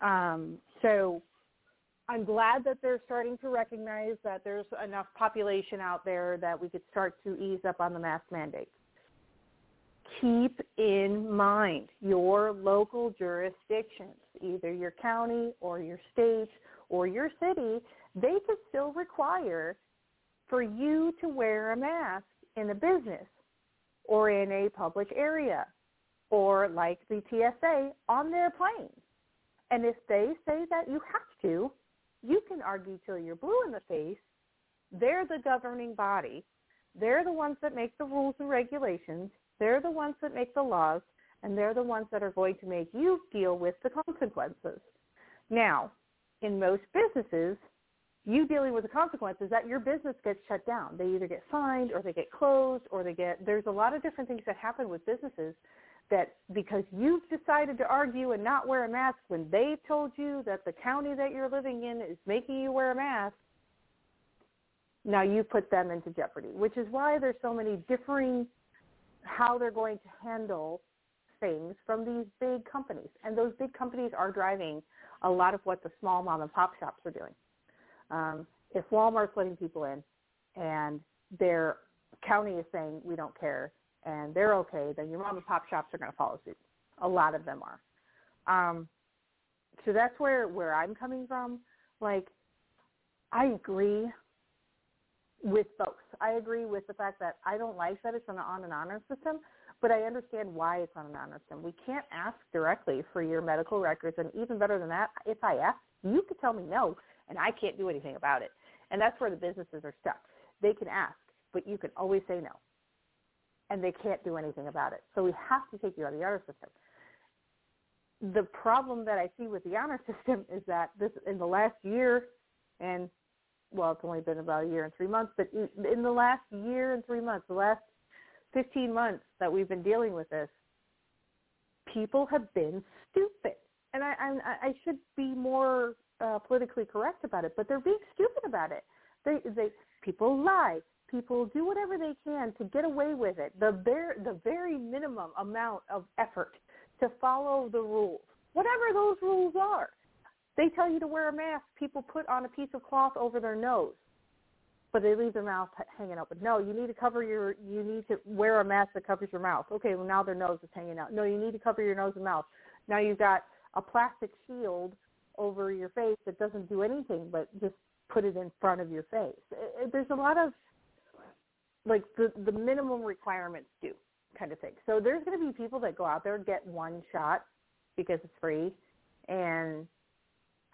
Um, so I'm glad that they're starting to recognize that there's enough population out there that we could start to ease up on the mask mandates keep in mind your local jurisdictions, either your county or your state or your city, they could still require for you to wear a mask in a business or in a public area or like the TSA on their planes. And if they say that you have to, you can argue till you're blue in the face. They're the governing body. They're the ones that make the rules and regulations. They're the ones that make the laws, and they're the ones that are going to make you deal with the consequences. Now, in most businesses, you dealing with the consequences that your business gets shut down. They either get fined or they get closed or they get there's a lot of different things that happen with businesses that because you've decided to argue and not wear a mask when they told you that the county that you're living in is making you wear a mask, now you put them into jeopardy, which is why there's so many differing how they're going to handle things from these big companies. And those big companies are driving a lot of what the small mom and pop shops are doing. Um, if Walmart's letting people in and their county is saying we don't care and they're okay, then your mom and pop shops are going to follow suit. A lot of them are. Um, so that's where where I'm coming from. Like, I agree with both. I agree with the fact that I don't like that it's on, on an honor system, but I understand why it's on an honor system. We can't ask directly for your medical records, and even better than that, if I ask, you could tell me no, and I can't do anything about it. And that's where the businesses are stuck. They can ask, but you can always say no, and they can't do anything about it. So we have to take you out of the honor system. The problem that I see with the honor system is that this in the last year, and well, it's only been about a year and three months, but in the last year and three months, the last 15 months that we've been dealing with this, people have been stupid. And I, I, I should be more uh, politically correct about it, but they're being stupid about it. They, they, people lie. people do whatever they can to get away with it. The bare, the very minimum amount of effort to follow the rules, whatever those rules are. They tell you to wear a mask. People put on a piece of cloth over their nose, but they leave their mouth hanging open. No, you need to cover your. You need to wear a mask that covers your mouth. Okay, well now their nose is hanging out. No, you need to cover your nose and mouth. Now you've got a plastic shield over your face that doesn't do anything but just put it in front of your face. There's a lot of like the the minimum requirements do kind of thing. So there's going to be people that go out there and get one shot because it's free, and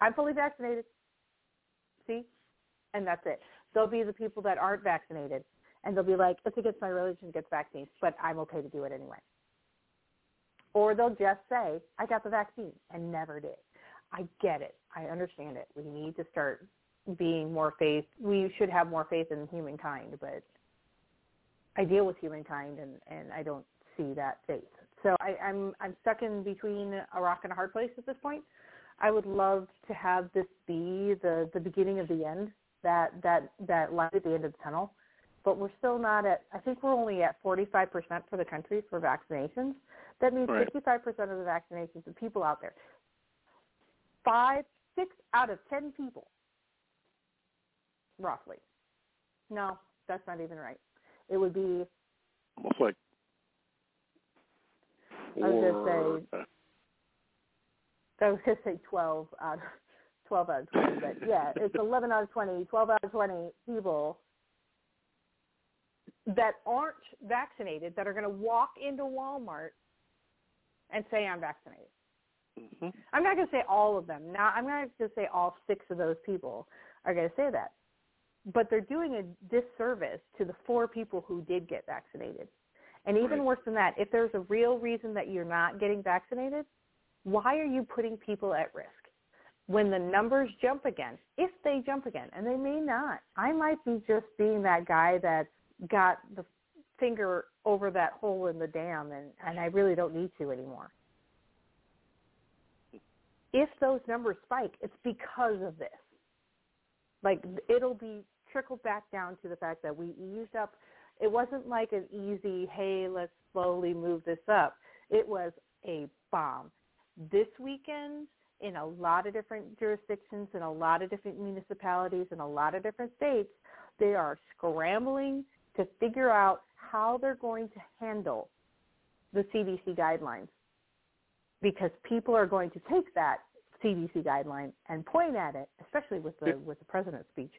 I'm fully vaccinated. See, and that's it. There'll be the people that aren't vaccinated, and they'll be like, it's against my religion to get the vaccine, but I'm okay to do it anyway. Or they'll just say, I got the vaccine and never did. I get it. I understand it. We need to start being more faith. We should have more faith in humankind, but I deal with humankind, and and I don't see that faith. So I, I'm I'm stuck in between a rock and a hard place at this point. I would love to have this be the the beginning of the end, that that that light at the end of the tunnel. But we're still not at. I think we're only at 45% for the country for vaccinations. That means Right. 55% of the vaccinations of people out there. Five, six out of ten people, roughly. No, that's not even right. It would be Almost like I was gonna four- say- I was going to say 12 out of 12 out of 20, but yeah, it's 11 out of 20, 12 out of 20 people that aren't vaccinated that are going to walk into Walmart and say I'm vaccinated. Mhm. I'm not going to say all of them. Now, I'm not going to say all six of those people are going to say that. But they're doing a disservice to the four people who did get vaccinated. And even Right. worse than that, if there's a real reason that you're not getting vaccinated, why are you putting people at risk? When the numbers jump again, if they jump again, and they may not, I might be just being that guy that's got the finger over that hole in the dam and, and I really don't need to anymore. If those numbers spike, it's because of this. Like it'll be trickled back down to the fact that we eased up. It wasn't like an easy, hey, let's slowly move this up. It was a bomb. This weekend, in a lot of different jurisdictions, in a lot of different municipalities, in a lot of different states, they are scrambling to figure out how they're going to handle the CDC guidelines because people are going to take that CDC guideline and point at it, especially with the with the president's speech.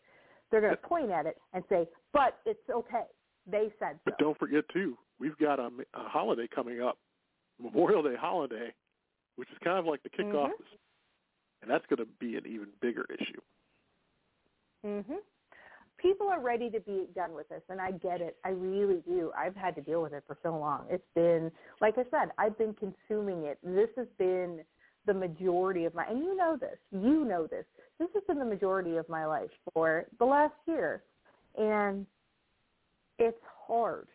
They're going to point at it and say, "But it's okay. They said so." But don't forget too, we've got a, a holiday coming up, Memorial Day holiday, which is kind of like the kickoff, Mhm. and that's going to be an even bigger issue. Mhm. People are ready to be done with this, and I get it. I really do. I've had to deal with it for so long. It's been, like I said, I've been consuming it. This has been the majority of my, and you know this. You know this. This has been the majority of my life for the last year, and it's hard.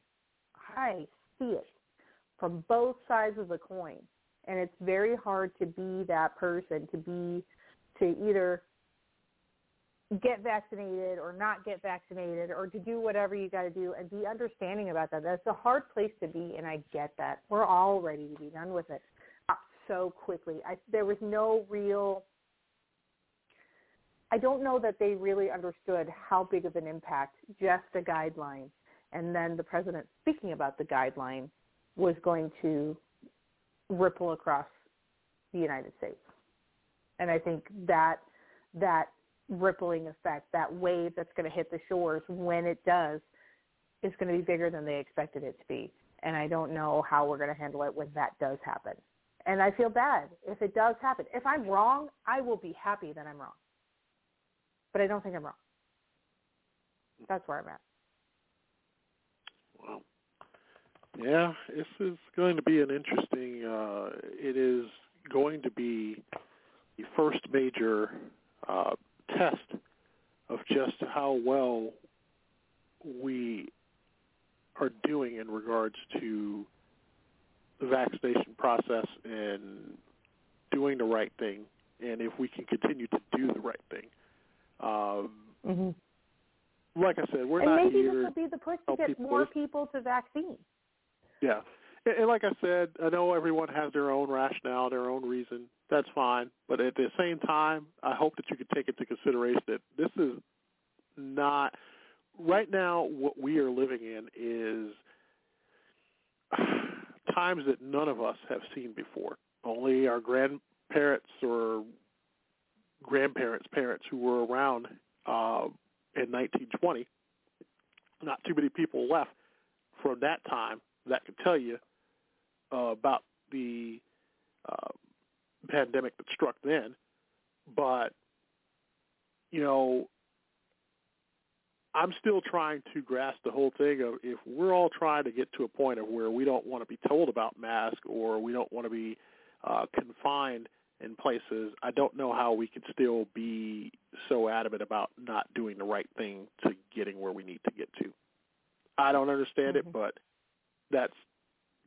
I see it from both sides of the coin, and it's very hard to be that person to be to either get vaccinated or not get vaccinated or to do whatever you got to do and be understanding about that. That's a hard place to be, and I get that. We're all ready to be done with it Not so quickly. I, there was no real. I don't know that they really understood how big of an impact just a guideline and then the president speaking about the guideline was going to ripple across the United States. And I think that that rippling effect, that wave that's going to hit the shores when it does, is going to be bigger than they expected it to be. And I don't know how we're going to handle it when that does happen. And I feel bad if it does happen. If I'm wrong, I will be happy that I'm wrong. But I don't think I'm wrong. That's where I'm at. Wow. Yeah, this is going to be an interesting. Uh, it is going to be the first major uh, test of just how well we are doing in regards to the vaccination process and doing the right thing, and if we can continue to do the right thing. Um, Mm-hmm. like I said, we're not and not maybe here this will be the push to get more people to vaccine. Yeah. And, like I said, I know everyone has their own rationale, their own reason. That's fine. But at the same time, I hope that you could take into consideration that this is not right now what we are living in is times that none of us have seen before. Only our grandparents or grandparents' parents who were around uh, in 1920. Not too many people left from that time that could tell you uh, about the uh, pandemic that struck then. But you know, I'm still trying to grasp the whole thing of if we're all trying to get to a point of where we don't want to be told about masks or we don't want to be uh, confined in places, I don't know how we could still be so adamant about not doing the right thing to getting where we need to get to. I don't understand Mm-hmm. it, but that's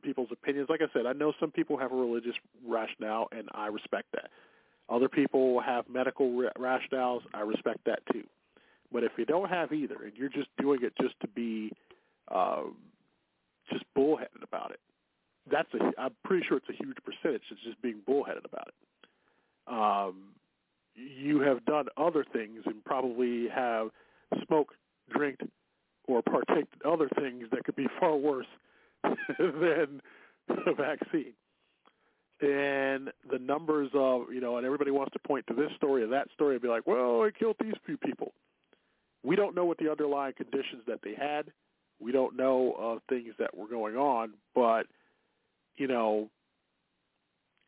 people's opinions. Like I said, I know some people have a religious rationale, and I respect that. Other people have medical ra- rationales. I respect that too. But if you don't have either, and you're just doing it just to be uh, just bullheaded about it, that's a. I'm pretty sure it's a huge percentage that's just being bullheaded about it. Um, you have done other things and probably have smoked, drank, or partaked in other things that could be far worse than a vaccine. And the numbers of, you know, and everybody wants to point to this story or that story and be like, well, it killed these few people. We don't know what the underlying conditions that they had. We don't know of things that were going on, but, you know,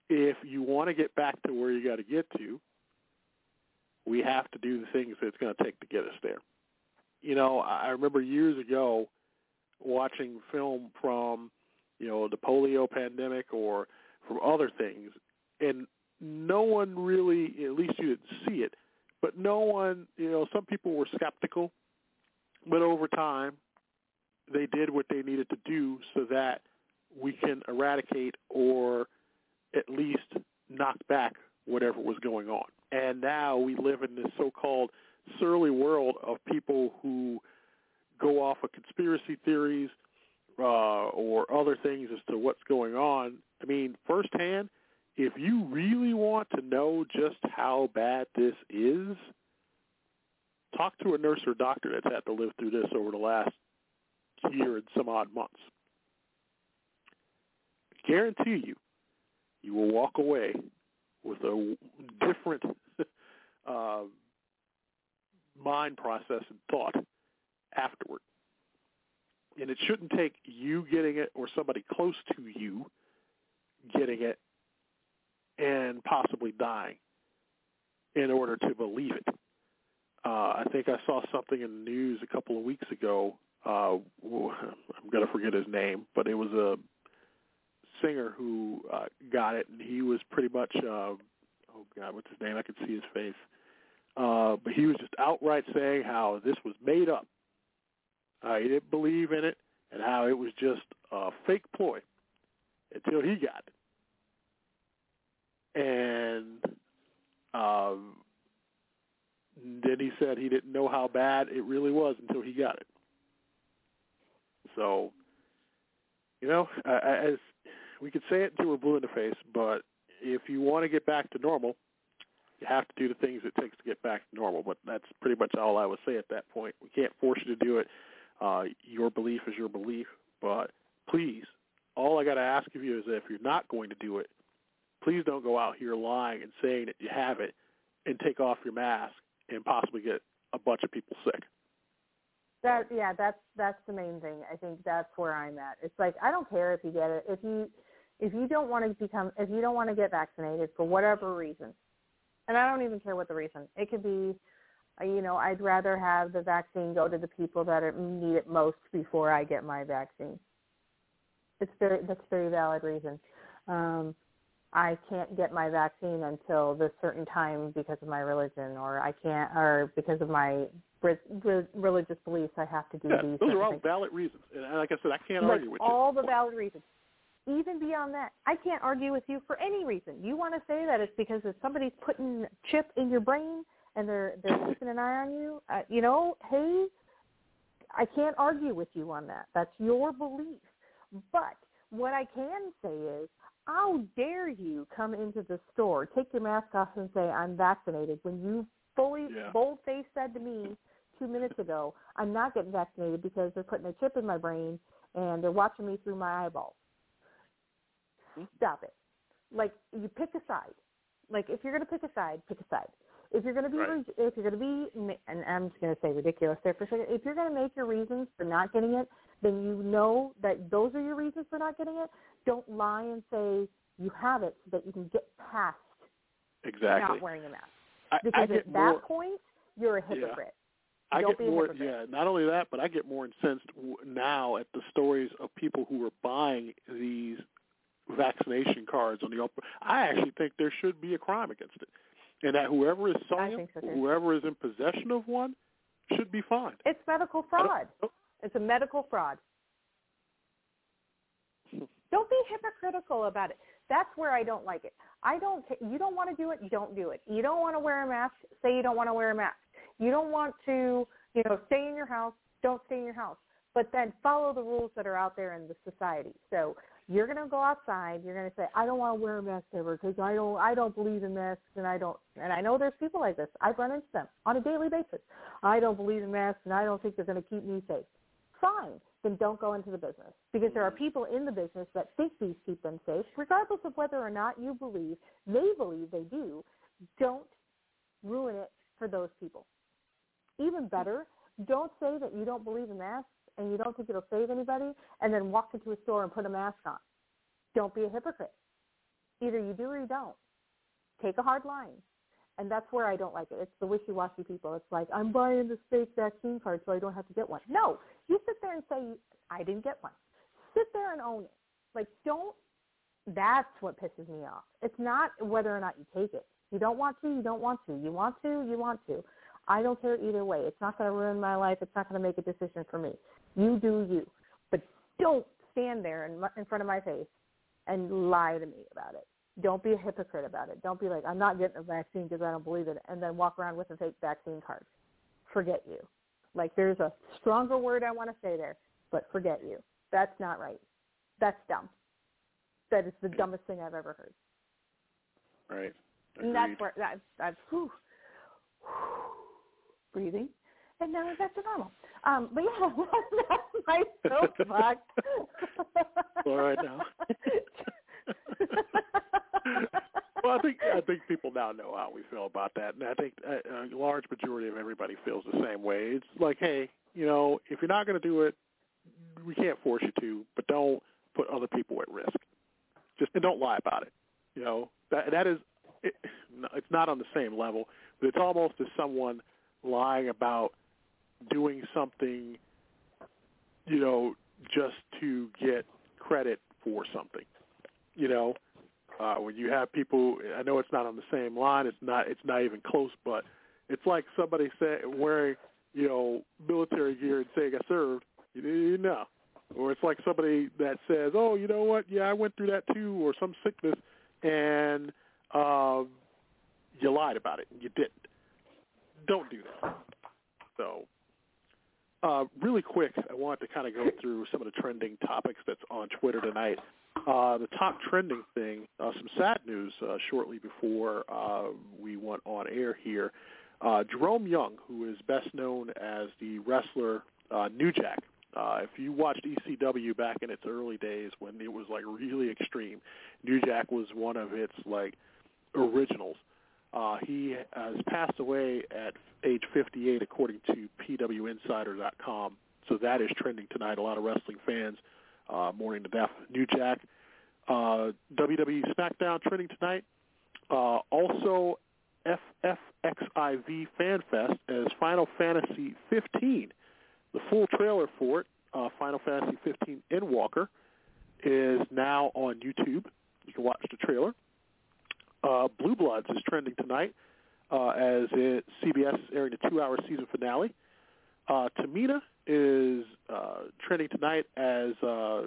if you want to get back to where you got to get to, we have to do the things that it's going to take to get us there. You know, I remember years ago watching film from, you know, the polio pandemic or from other things, and no one really, at least you didn't see it, but no one, you know, some people were skeptical, but over time, they did what they needed to do so that we can eradicate or at least knock back whatever was going on. And now we live in this so-called surly world of people who go off of conspiracy theories uh, or other things as to what's going on. I mean, firsthand, if you really want to know just how bad this is, talk to a nurse or doctor that's had to live through this over the last year and some odd months. Guarantee you, you will walk away with a different uh, mind process and thought afterward. And it shouldn't take you getting it or somebody close to you getting it and possibly dying in order to believe it. Uh, I think I saw something in the news a couple of weeks ago. Uh, I'm going to forget his name, but it was a singer who uh, got it, and he was pretty much, uh, oh God, what's his name? I could see his face. Uh, but he was just outright saying how this was made up. Uh, he didn't believe in it, and how it was just a fake ploy until he got it. And um, then he said he didn't know how bad it really was until he got it. So, you know, as we could say it until we're blue in the face, but if you want to get back to normal, you have to do the things it takes to get back to normal. But that's pretty much all I would say at that point. We can't force you to do it. Uh, your belief is your belief. But please, all I got to ask of you is that if you're not going to do it, please don't go out here lying and saying that you have it and take off your mask and possibly get a bunch of people sick. That yeah, that's that's the main thing. I think that's where I'm at. It's like I don't care if you get it. If you if you don't want to become if you don't want to get vaccinated for whatever reason, and I don't even care what the reason. It could be, you know, I'd rather have the vaccine go to the people that are, need it most before I get my vaccine. It's very that's a very valid reason. Um, I can't get my vaccine until this certain time because of my religion, or I can't, or because of my re- re- religious beliefs. I have to do Yeah, these. those are all things. valid reasons. And like I said, I can't like argue with all you. the valid reasons. Even beyond that, I can't argue with you for any reason. You want to say that it's because if somebody's putting chip in your brain and they're they're keeping an eye on you, uh, you know, hey, I can't argue with you on that. That's your belief. But what I can say is, how dare you come into the store, take your mask off, and say I'm vaccinated when you fully Yeah. bold face said to me two minutes ago, I'm not getting vaccinated because they're putting a chip in my brain and they're watching me through my eyeballs. Stop it. Like you pick a side. Like if you're going to pick a side, pick a side. If you're going to be, Right. if you're going to be, and I'm just going to say ridiculous there for a second. If you're going to make your reasons for not getting it, then you know that those are your reasons for not getting it. Don't lie and say you have it so that you can get past Exactly. not wearing a mask. I, Because I at that more. point, you're a Yeah. hypocrite. I Don't get more. Yeah, not only that, but I get more incensed w- now at the stories of people who are buying these vaccination cards on the open. I actually think there should be a crime against it, and that whoever is selling so, whoever is in possession of one, should be fined. It's medical fraud. It's a medical fraud. Don't be hypocritical about it. That's where I don't like it. I don't. You don't want to do it. You don't do it. You don't want to wear a mask. Say you don't want to wear a mask. You don't want to, you know, stay in your house. Don't stay in your house. But then follow the rules that are out there in the society. So you're going to go outside. You're going to say, I don't want to wear a mask ever because I don't. I don't believe in masks, and I don't. And I know there's people like this. I've run into them on a daily basis. I don't believe in masks, and I don't think they're going to keep me safe fine, then don't go into the business. Because there are mm-hmm. people in the business that think these keep them safe, regardless of whether or not you believe they believe they do. Don't ruin it for those people. Even better, don't say that you don't believe in masks and you don't think it'll save anybody and then walk into a store and put a mask on. Don't be a hypocrite. Either you do or you don't. Take a hard line. And that's where I don't like it. It's the wishy-washy people. It's like, I'm buying this fake vaccine card so I don't have to get one. No, you sit there and say, I didn't get one. Sit there and own it. Like, don't, that's what pisses me off. It's not whether or not you take it. You don't want to, you don't want to. You want to, you want to. I don't care either way. It's not going to ruin my life. It's not going to make a decision for me. You do you. But don't stand there in, in front of my face and lie to me about it. Don't be a hypocrite about it. Don't be like, I'm not getting a vaccine because I don't believe it, and then walk around with a fake vaccine card. Forget you. Like, there's a stronger word I want to say there, but forget you. That's not right. That's dumb. That is the dumbest thing I've ever heard. Right. And that's Agreed. where that, that's whew, breathing, and now back to normal. Um, but yeah, that's my soapbox. All right now. well, I think I think people now know how we feel about that, and I think a, a large majority of everybody feels the same way. It's like, hey, you know, if you're not going to do it, we can't force you to, but don't put other people at risk. Just and don't lie about it. You know, that that is, it, it's not on the same level, but it's almost as someone lying about doing something, you know, just to get credit for something. You know, uh, when you have people, I know it's not on the same line. It's not. It's not even close. But it's like somebody say, wearing, you know, military gear and saying I served. You, know, or it's like somebody that says, "Oh, you know what? Yeah, I went through that too," or some sickness, and um, you lied about it you didn't. Don't do that. So, uh, really quick, I want to kind of go through some of the trending topics that's on Twitter tonight. Uh, the top trending thing, uh, some sad news uh, shortly before uh, we went on air here. Uh, Jerome Young, who is best known as the wrestler uh, New Jack. Uh, if you watched ECW back in its early days when it was like really extreme, New Jack was one of its like originals. Uh, he has passed away at age 58, according to PWInsider.com. So that is trending tonight. A lot of wrestling fans uh, mourning the death New Jack. Uh, WWE SmackDown trending tonight. Uh, also, FFXIV Fan Fest as Final Fantasy 15. The full trailer for it, uh, Final Fantasy 15 Endwalker, is now on YouTube. You can watch the trailer. Uh, Blue Bloods is trending tonight uh, as it, CBS airing the two-hour season finale. Uh, Tamina is uh, trending tonight as uh,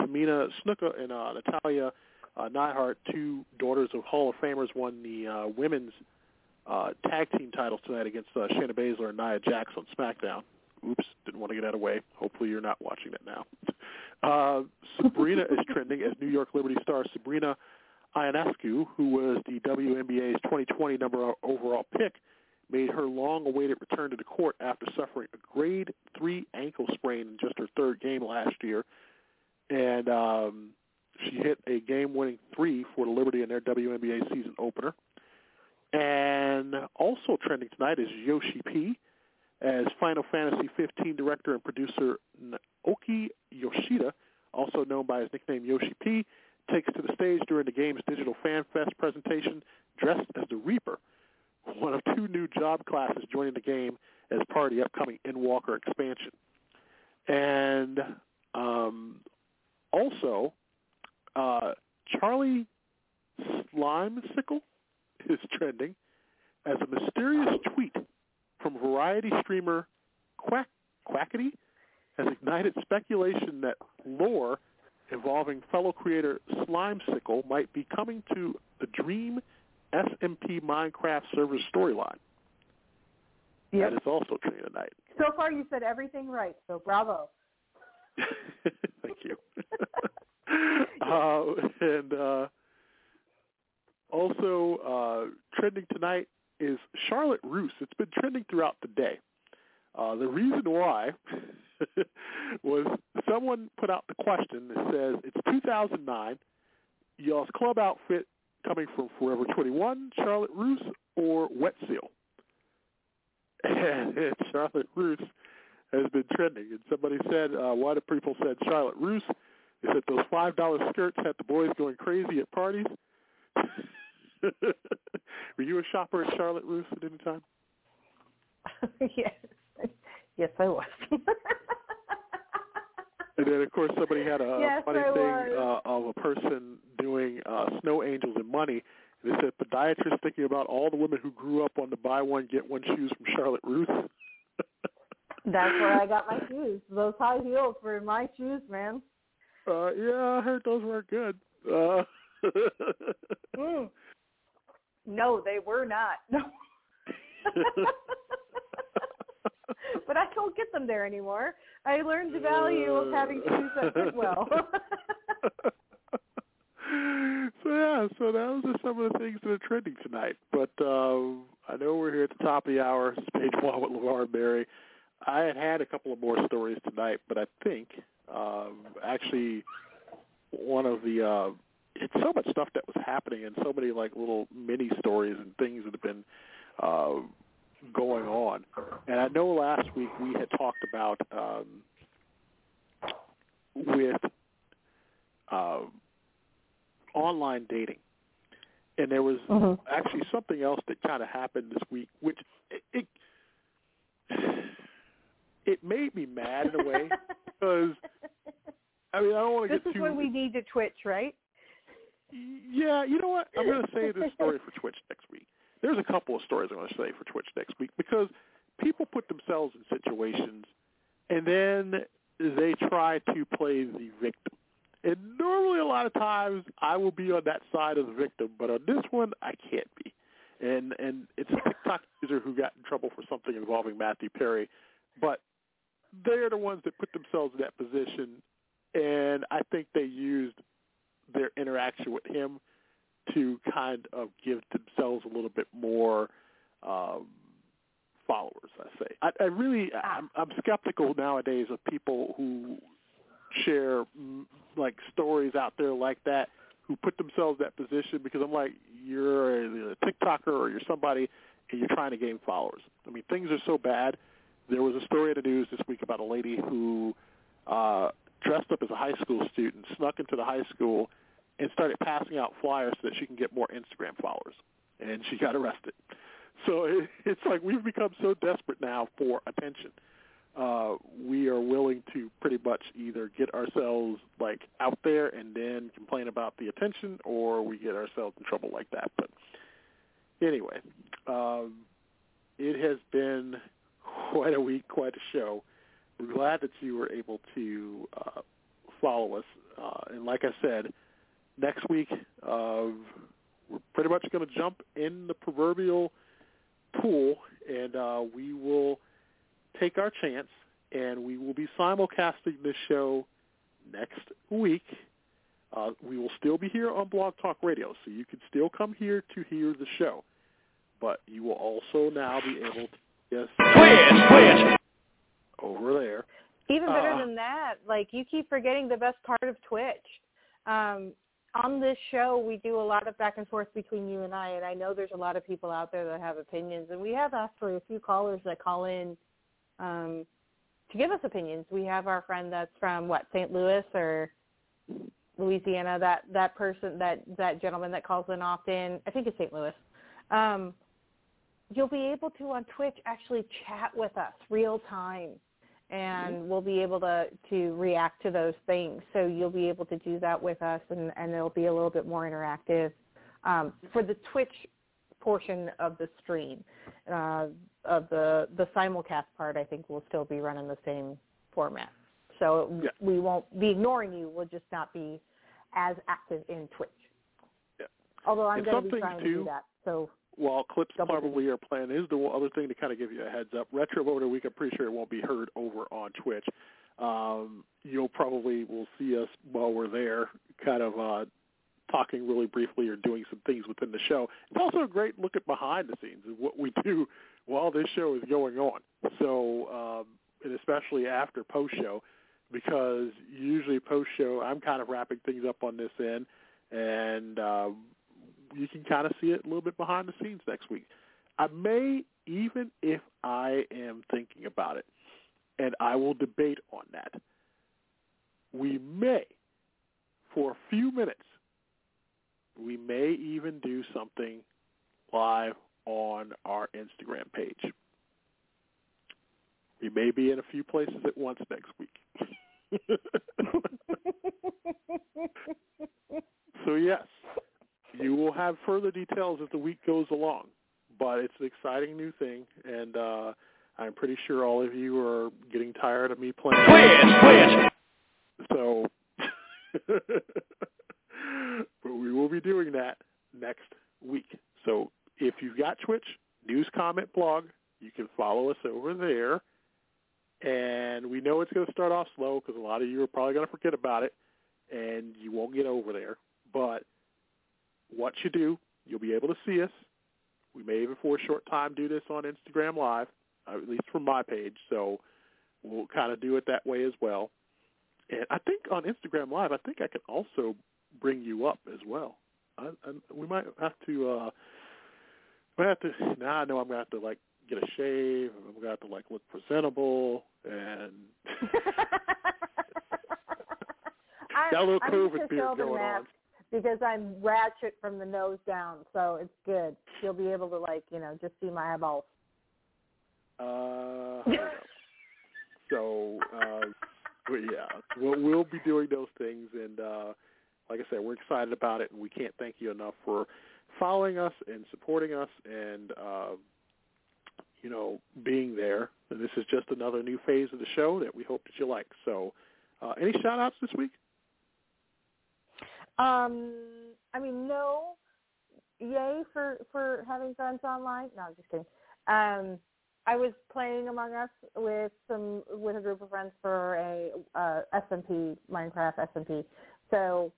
Tamina Snuka and uh, Natalya uh, Neidhart, two daughters of Hall of Famers, won the uh, women's uh, tag team titles tonight against uh, Shayna Baszler and Nia Jax on SmackDown. Oops, didn't want to get out of the way. Hopefully you're not watching it now. Uh, Sabrina is trending as New York Liberty star Sabrina Ionescu, who was the WNBA's 2020 number overall pick, made her long-awaited return to the court after suffering a grade three ankle sprain in just her third game last year, and um, she hit a game-winning three for the Liberty in their WNBA season opener. And also trending tonight is Yoshi P as Final Fantasy 15 director and producer Naoki Yoshida, also known by his nickname Yoshi P, takes to the stage during the game's digital fan fest presentation dressed as the Reaper, one of two new job classes joining the game as part of the upcoming Endwalker expansion. And um, also, uh, Charlie Slimecicle is trending as a mysterious tweet from variety streamer Quack Quackity has ignited speculation that lore involving fellow creator Slimecicle might be coming to the Dream SMP Minecraft server storyline. Yep. That is also trending tonight. So far, you said everything right. So bravo. Thank you. uh, and uh, also uh, trending tonight is Charlotte Russe. It's been trending throughout the day. Uh, the reason why was someone put out the question that says it's 2009, y'all's club outfit coming from Forever 21, Charlotte Russe, or Wet Seal. And Charlotte Russe has been trending. And somebody said, uh, why do people said Charlotte Russe? They said those five dollar skirts had the boys going crazy at parties. Were you a shopper at Charlotte Russe at any time? yes, yes, I was. and then, of course, somebody had a yes, funny I thing uh, of a person doing uh, snow angels and money. And they said podiatrist thinking about all the women who grew up on the buy one get one shoes from Charlotte Russe. That's where I got my shoes. Those high heels were my shoes, man. Uh, yeah, I heard those weren't good. Uh, mm. No, they were not. No. but I don't get them there anymore. I learned the value of having shoes that fit well. so yeah, so those are some of the things that are trending tonight. But uh, I know we're here at the top of the hour. It's page one with LeVar Mary. I had had a couple of more stories tonight, but I think um, actually one of the uh, it's so much stuff that was happening and so many like little mini stories and things that have been uh, going on. And I know last week we had talked about um, with uh, online dating, and there was Mhm. actually something else that kind of happened this week, which it, it it made me mad in a way because I mean I don't want to get too. this is when we need to twitch, right? yeah, you know what? I'm going to say this story for Twitch next week. There's a couple of stories I'm going to say for Twitch next week because people put themselves in situations and then they try to play the victim. And normally, a lot of times, I will be on that side of the victim, but on this one, I can't be. And and it's a TikTok user who got in trouble for something involving Matthew Perry, but they're the ones that put themselves in that position, and I think they used their interaction with him to kind of give themselves a little bit more um, followers. I say. I, I really, I'm, I'm skeptical nowadays of people who share mm, like stories out there like that who put themselves in that position because I'm like, you're a, TikToker or you're somebody and you're trying to gain followers. I mean, things are so bad. There was a story in the news this week about a lady who uh, dressed up as a high school student, snuck into the high school, and started passing out flyers so that she can get more Instagram followers. And she got arrested. So it, it's like we've become so desperate now for attention. Uh, we are willing to pretty much either get ourselves like out there and then complain about the attention, or we get ourselves in trouble like that. But anyway, um, it has been quite a week, quite a show. We're glad that you were able to uh, follow us. Uh, and like I said, next week uh, we're pretty much going to jump in the proverbial pool, and uh, we will take our chance and we will be simulcasting this show next week. Uh, we will still be here on Blog Talk Radio, so you can still come here to hear the show. But you will also now be able to yes, Twitch, Twitch. over there. Even better Uh, than that, like you keep forgetting the best part of Twitch. Um, on this show, we do a lot of back and forth between you and I, and I know there's a lot of people out there that have opinions, and we have for a few callers that call in um, to give us opinions. We have our friend that's from what St. Louis or Louisiana. That that person, that that gentleman that calls in often, I think it's St. Louis. Um, you'll be able to on Twitch actually chat with us real time and we'll be able to to react to those things. So you'll be able to do that with us, and and it'll be a little bit more interactive um, for the Twitch portion of the stream. Uh, of the the simulcast part, I think we'll still be running the same format. So Yeah. we won't be ignoring you. We'll just not be as active in Twitch. Yeah. Although I'm going to be trying to do that. So While clips Double probably are planned, is the other thing to kind of give you a heads up. Retro Voter Week, I'm pretty sure it won't be heard over on Twitch. Um, you'll probably will see us while we're there, kind of uh, talking really briefly or doing some things within the show. It's also a great look at behind the scenes of what we do while this show is going on. So, um, and especially after post show, because usually post show I'm kind of wrapping things up on this end, and um, you can kind of see it a little bit behind the scenes next week. I may even if I am thinking about it, and I will debate on that. We may, for a few minutes, we may even do something live on our Instagram page. We may be in a few places at once next week. so yes, you will have further details as the week goes along, but it's an exciting new thing, and uh, I'm pretty sure all of you are getting tired of me playing. Twitch, Twitch. So, but we will be doing that next week. So if you've got Twitch, news, comment, blog, you can follow us over there. And we know it's going to start off slow because a lot of you are probably going to forget about it, and you won't get over there. What you do, you'll be able to see us. We may even for a short time do this on Instagram Live, at least from my page. So we'll kind of do it that way as well. And I think on Instagram Live, I think I can also bring you up as well. I, I, we might have to. uh we have to. Now I know I'm gonna have to like get a shave. I'm gonna have to like look presentable and a little I'm COVID beard going on. Because I'm ratchet from the nose down, so it's good. You'll be able to like you know just see my eyeballs. Uh, so, uh, yeah, we'll, we'll be doing those things, and uh, like I said, we're excited about it, and we can't thank you enough for following us and supporting us, and uh, you know, being there. And this is just another new phase of the show that we hope that you like. So, uh, any shout outs this week? Um, I mean, no, yay for for having friends online. No, I'm just kidding. Um, I was playing Among Us with some with a group of friends for a uh, SMP Minecraft SMP. So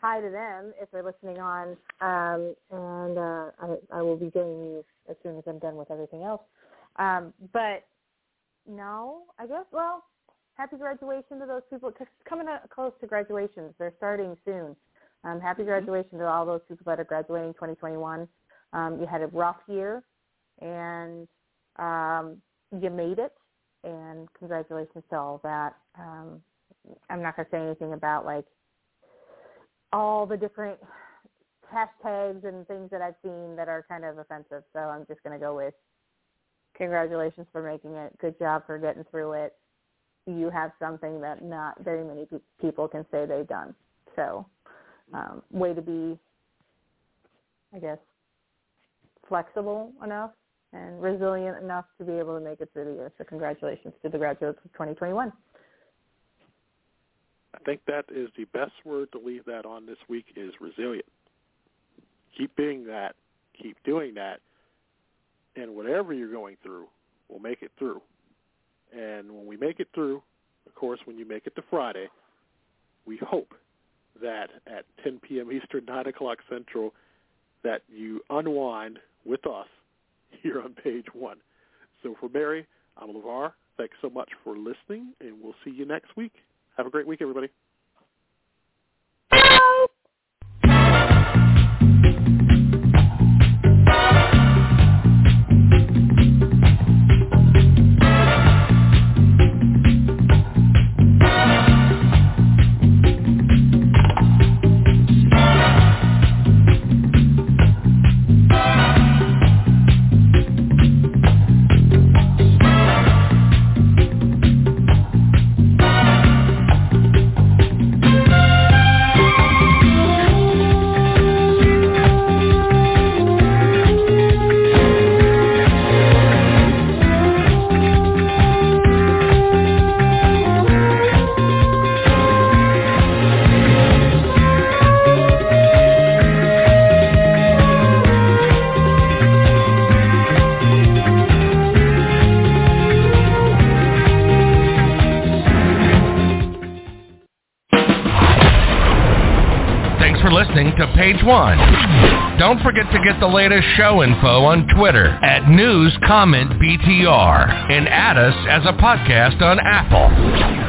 hi to them if they're listening on, um, and uh, I, I will be joining you as soon as I'm done with everything else. Um, but no, I guess well, happy graduation to those people. Cause coming up close to graduations, they're starting soon. Um, happy graduation to all those people that are graduating 2021. Um, you had a rough year, and um, you made it, and congratulations to all that. Um, I'm not going to say anything about like all the different hashtags and things that I've seen that are kind of offensive. So I'm just going to go with congratulations for making it. Good job for getting through it. You have something that not very many pe- people can say they've done. So, um, way to be, I guess, flexible enough and resilient enough to be able to make it through the year. So congratulations to the graduates of 2021. I think that is the best word to leave that on this week is resilient. Keep being that. Keep doing that. And whatever you're going through, we'll make it through. And when we make it through, of course, when you make it to Friday, we hope that at 10 p.m. Eastern, 9 o'clock Central, that you unwind with us here on page one. So for Mary, I'm LeVar. Thanks so much for listening, and we'll see you next week. Have a great week, everybody. One. Don't forget to get the latest show info on Twitter at News Comment BTR and add us as a podcast on Apple.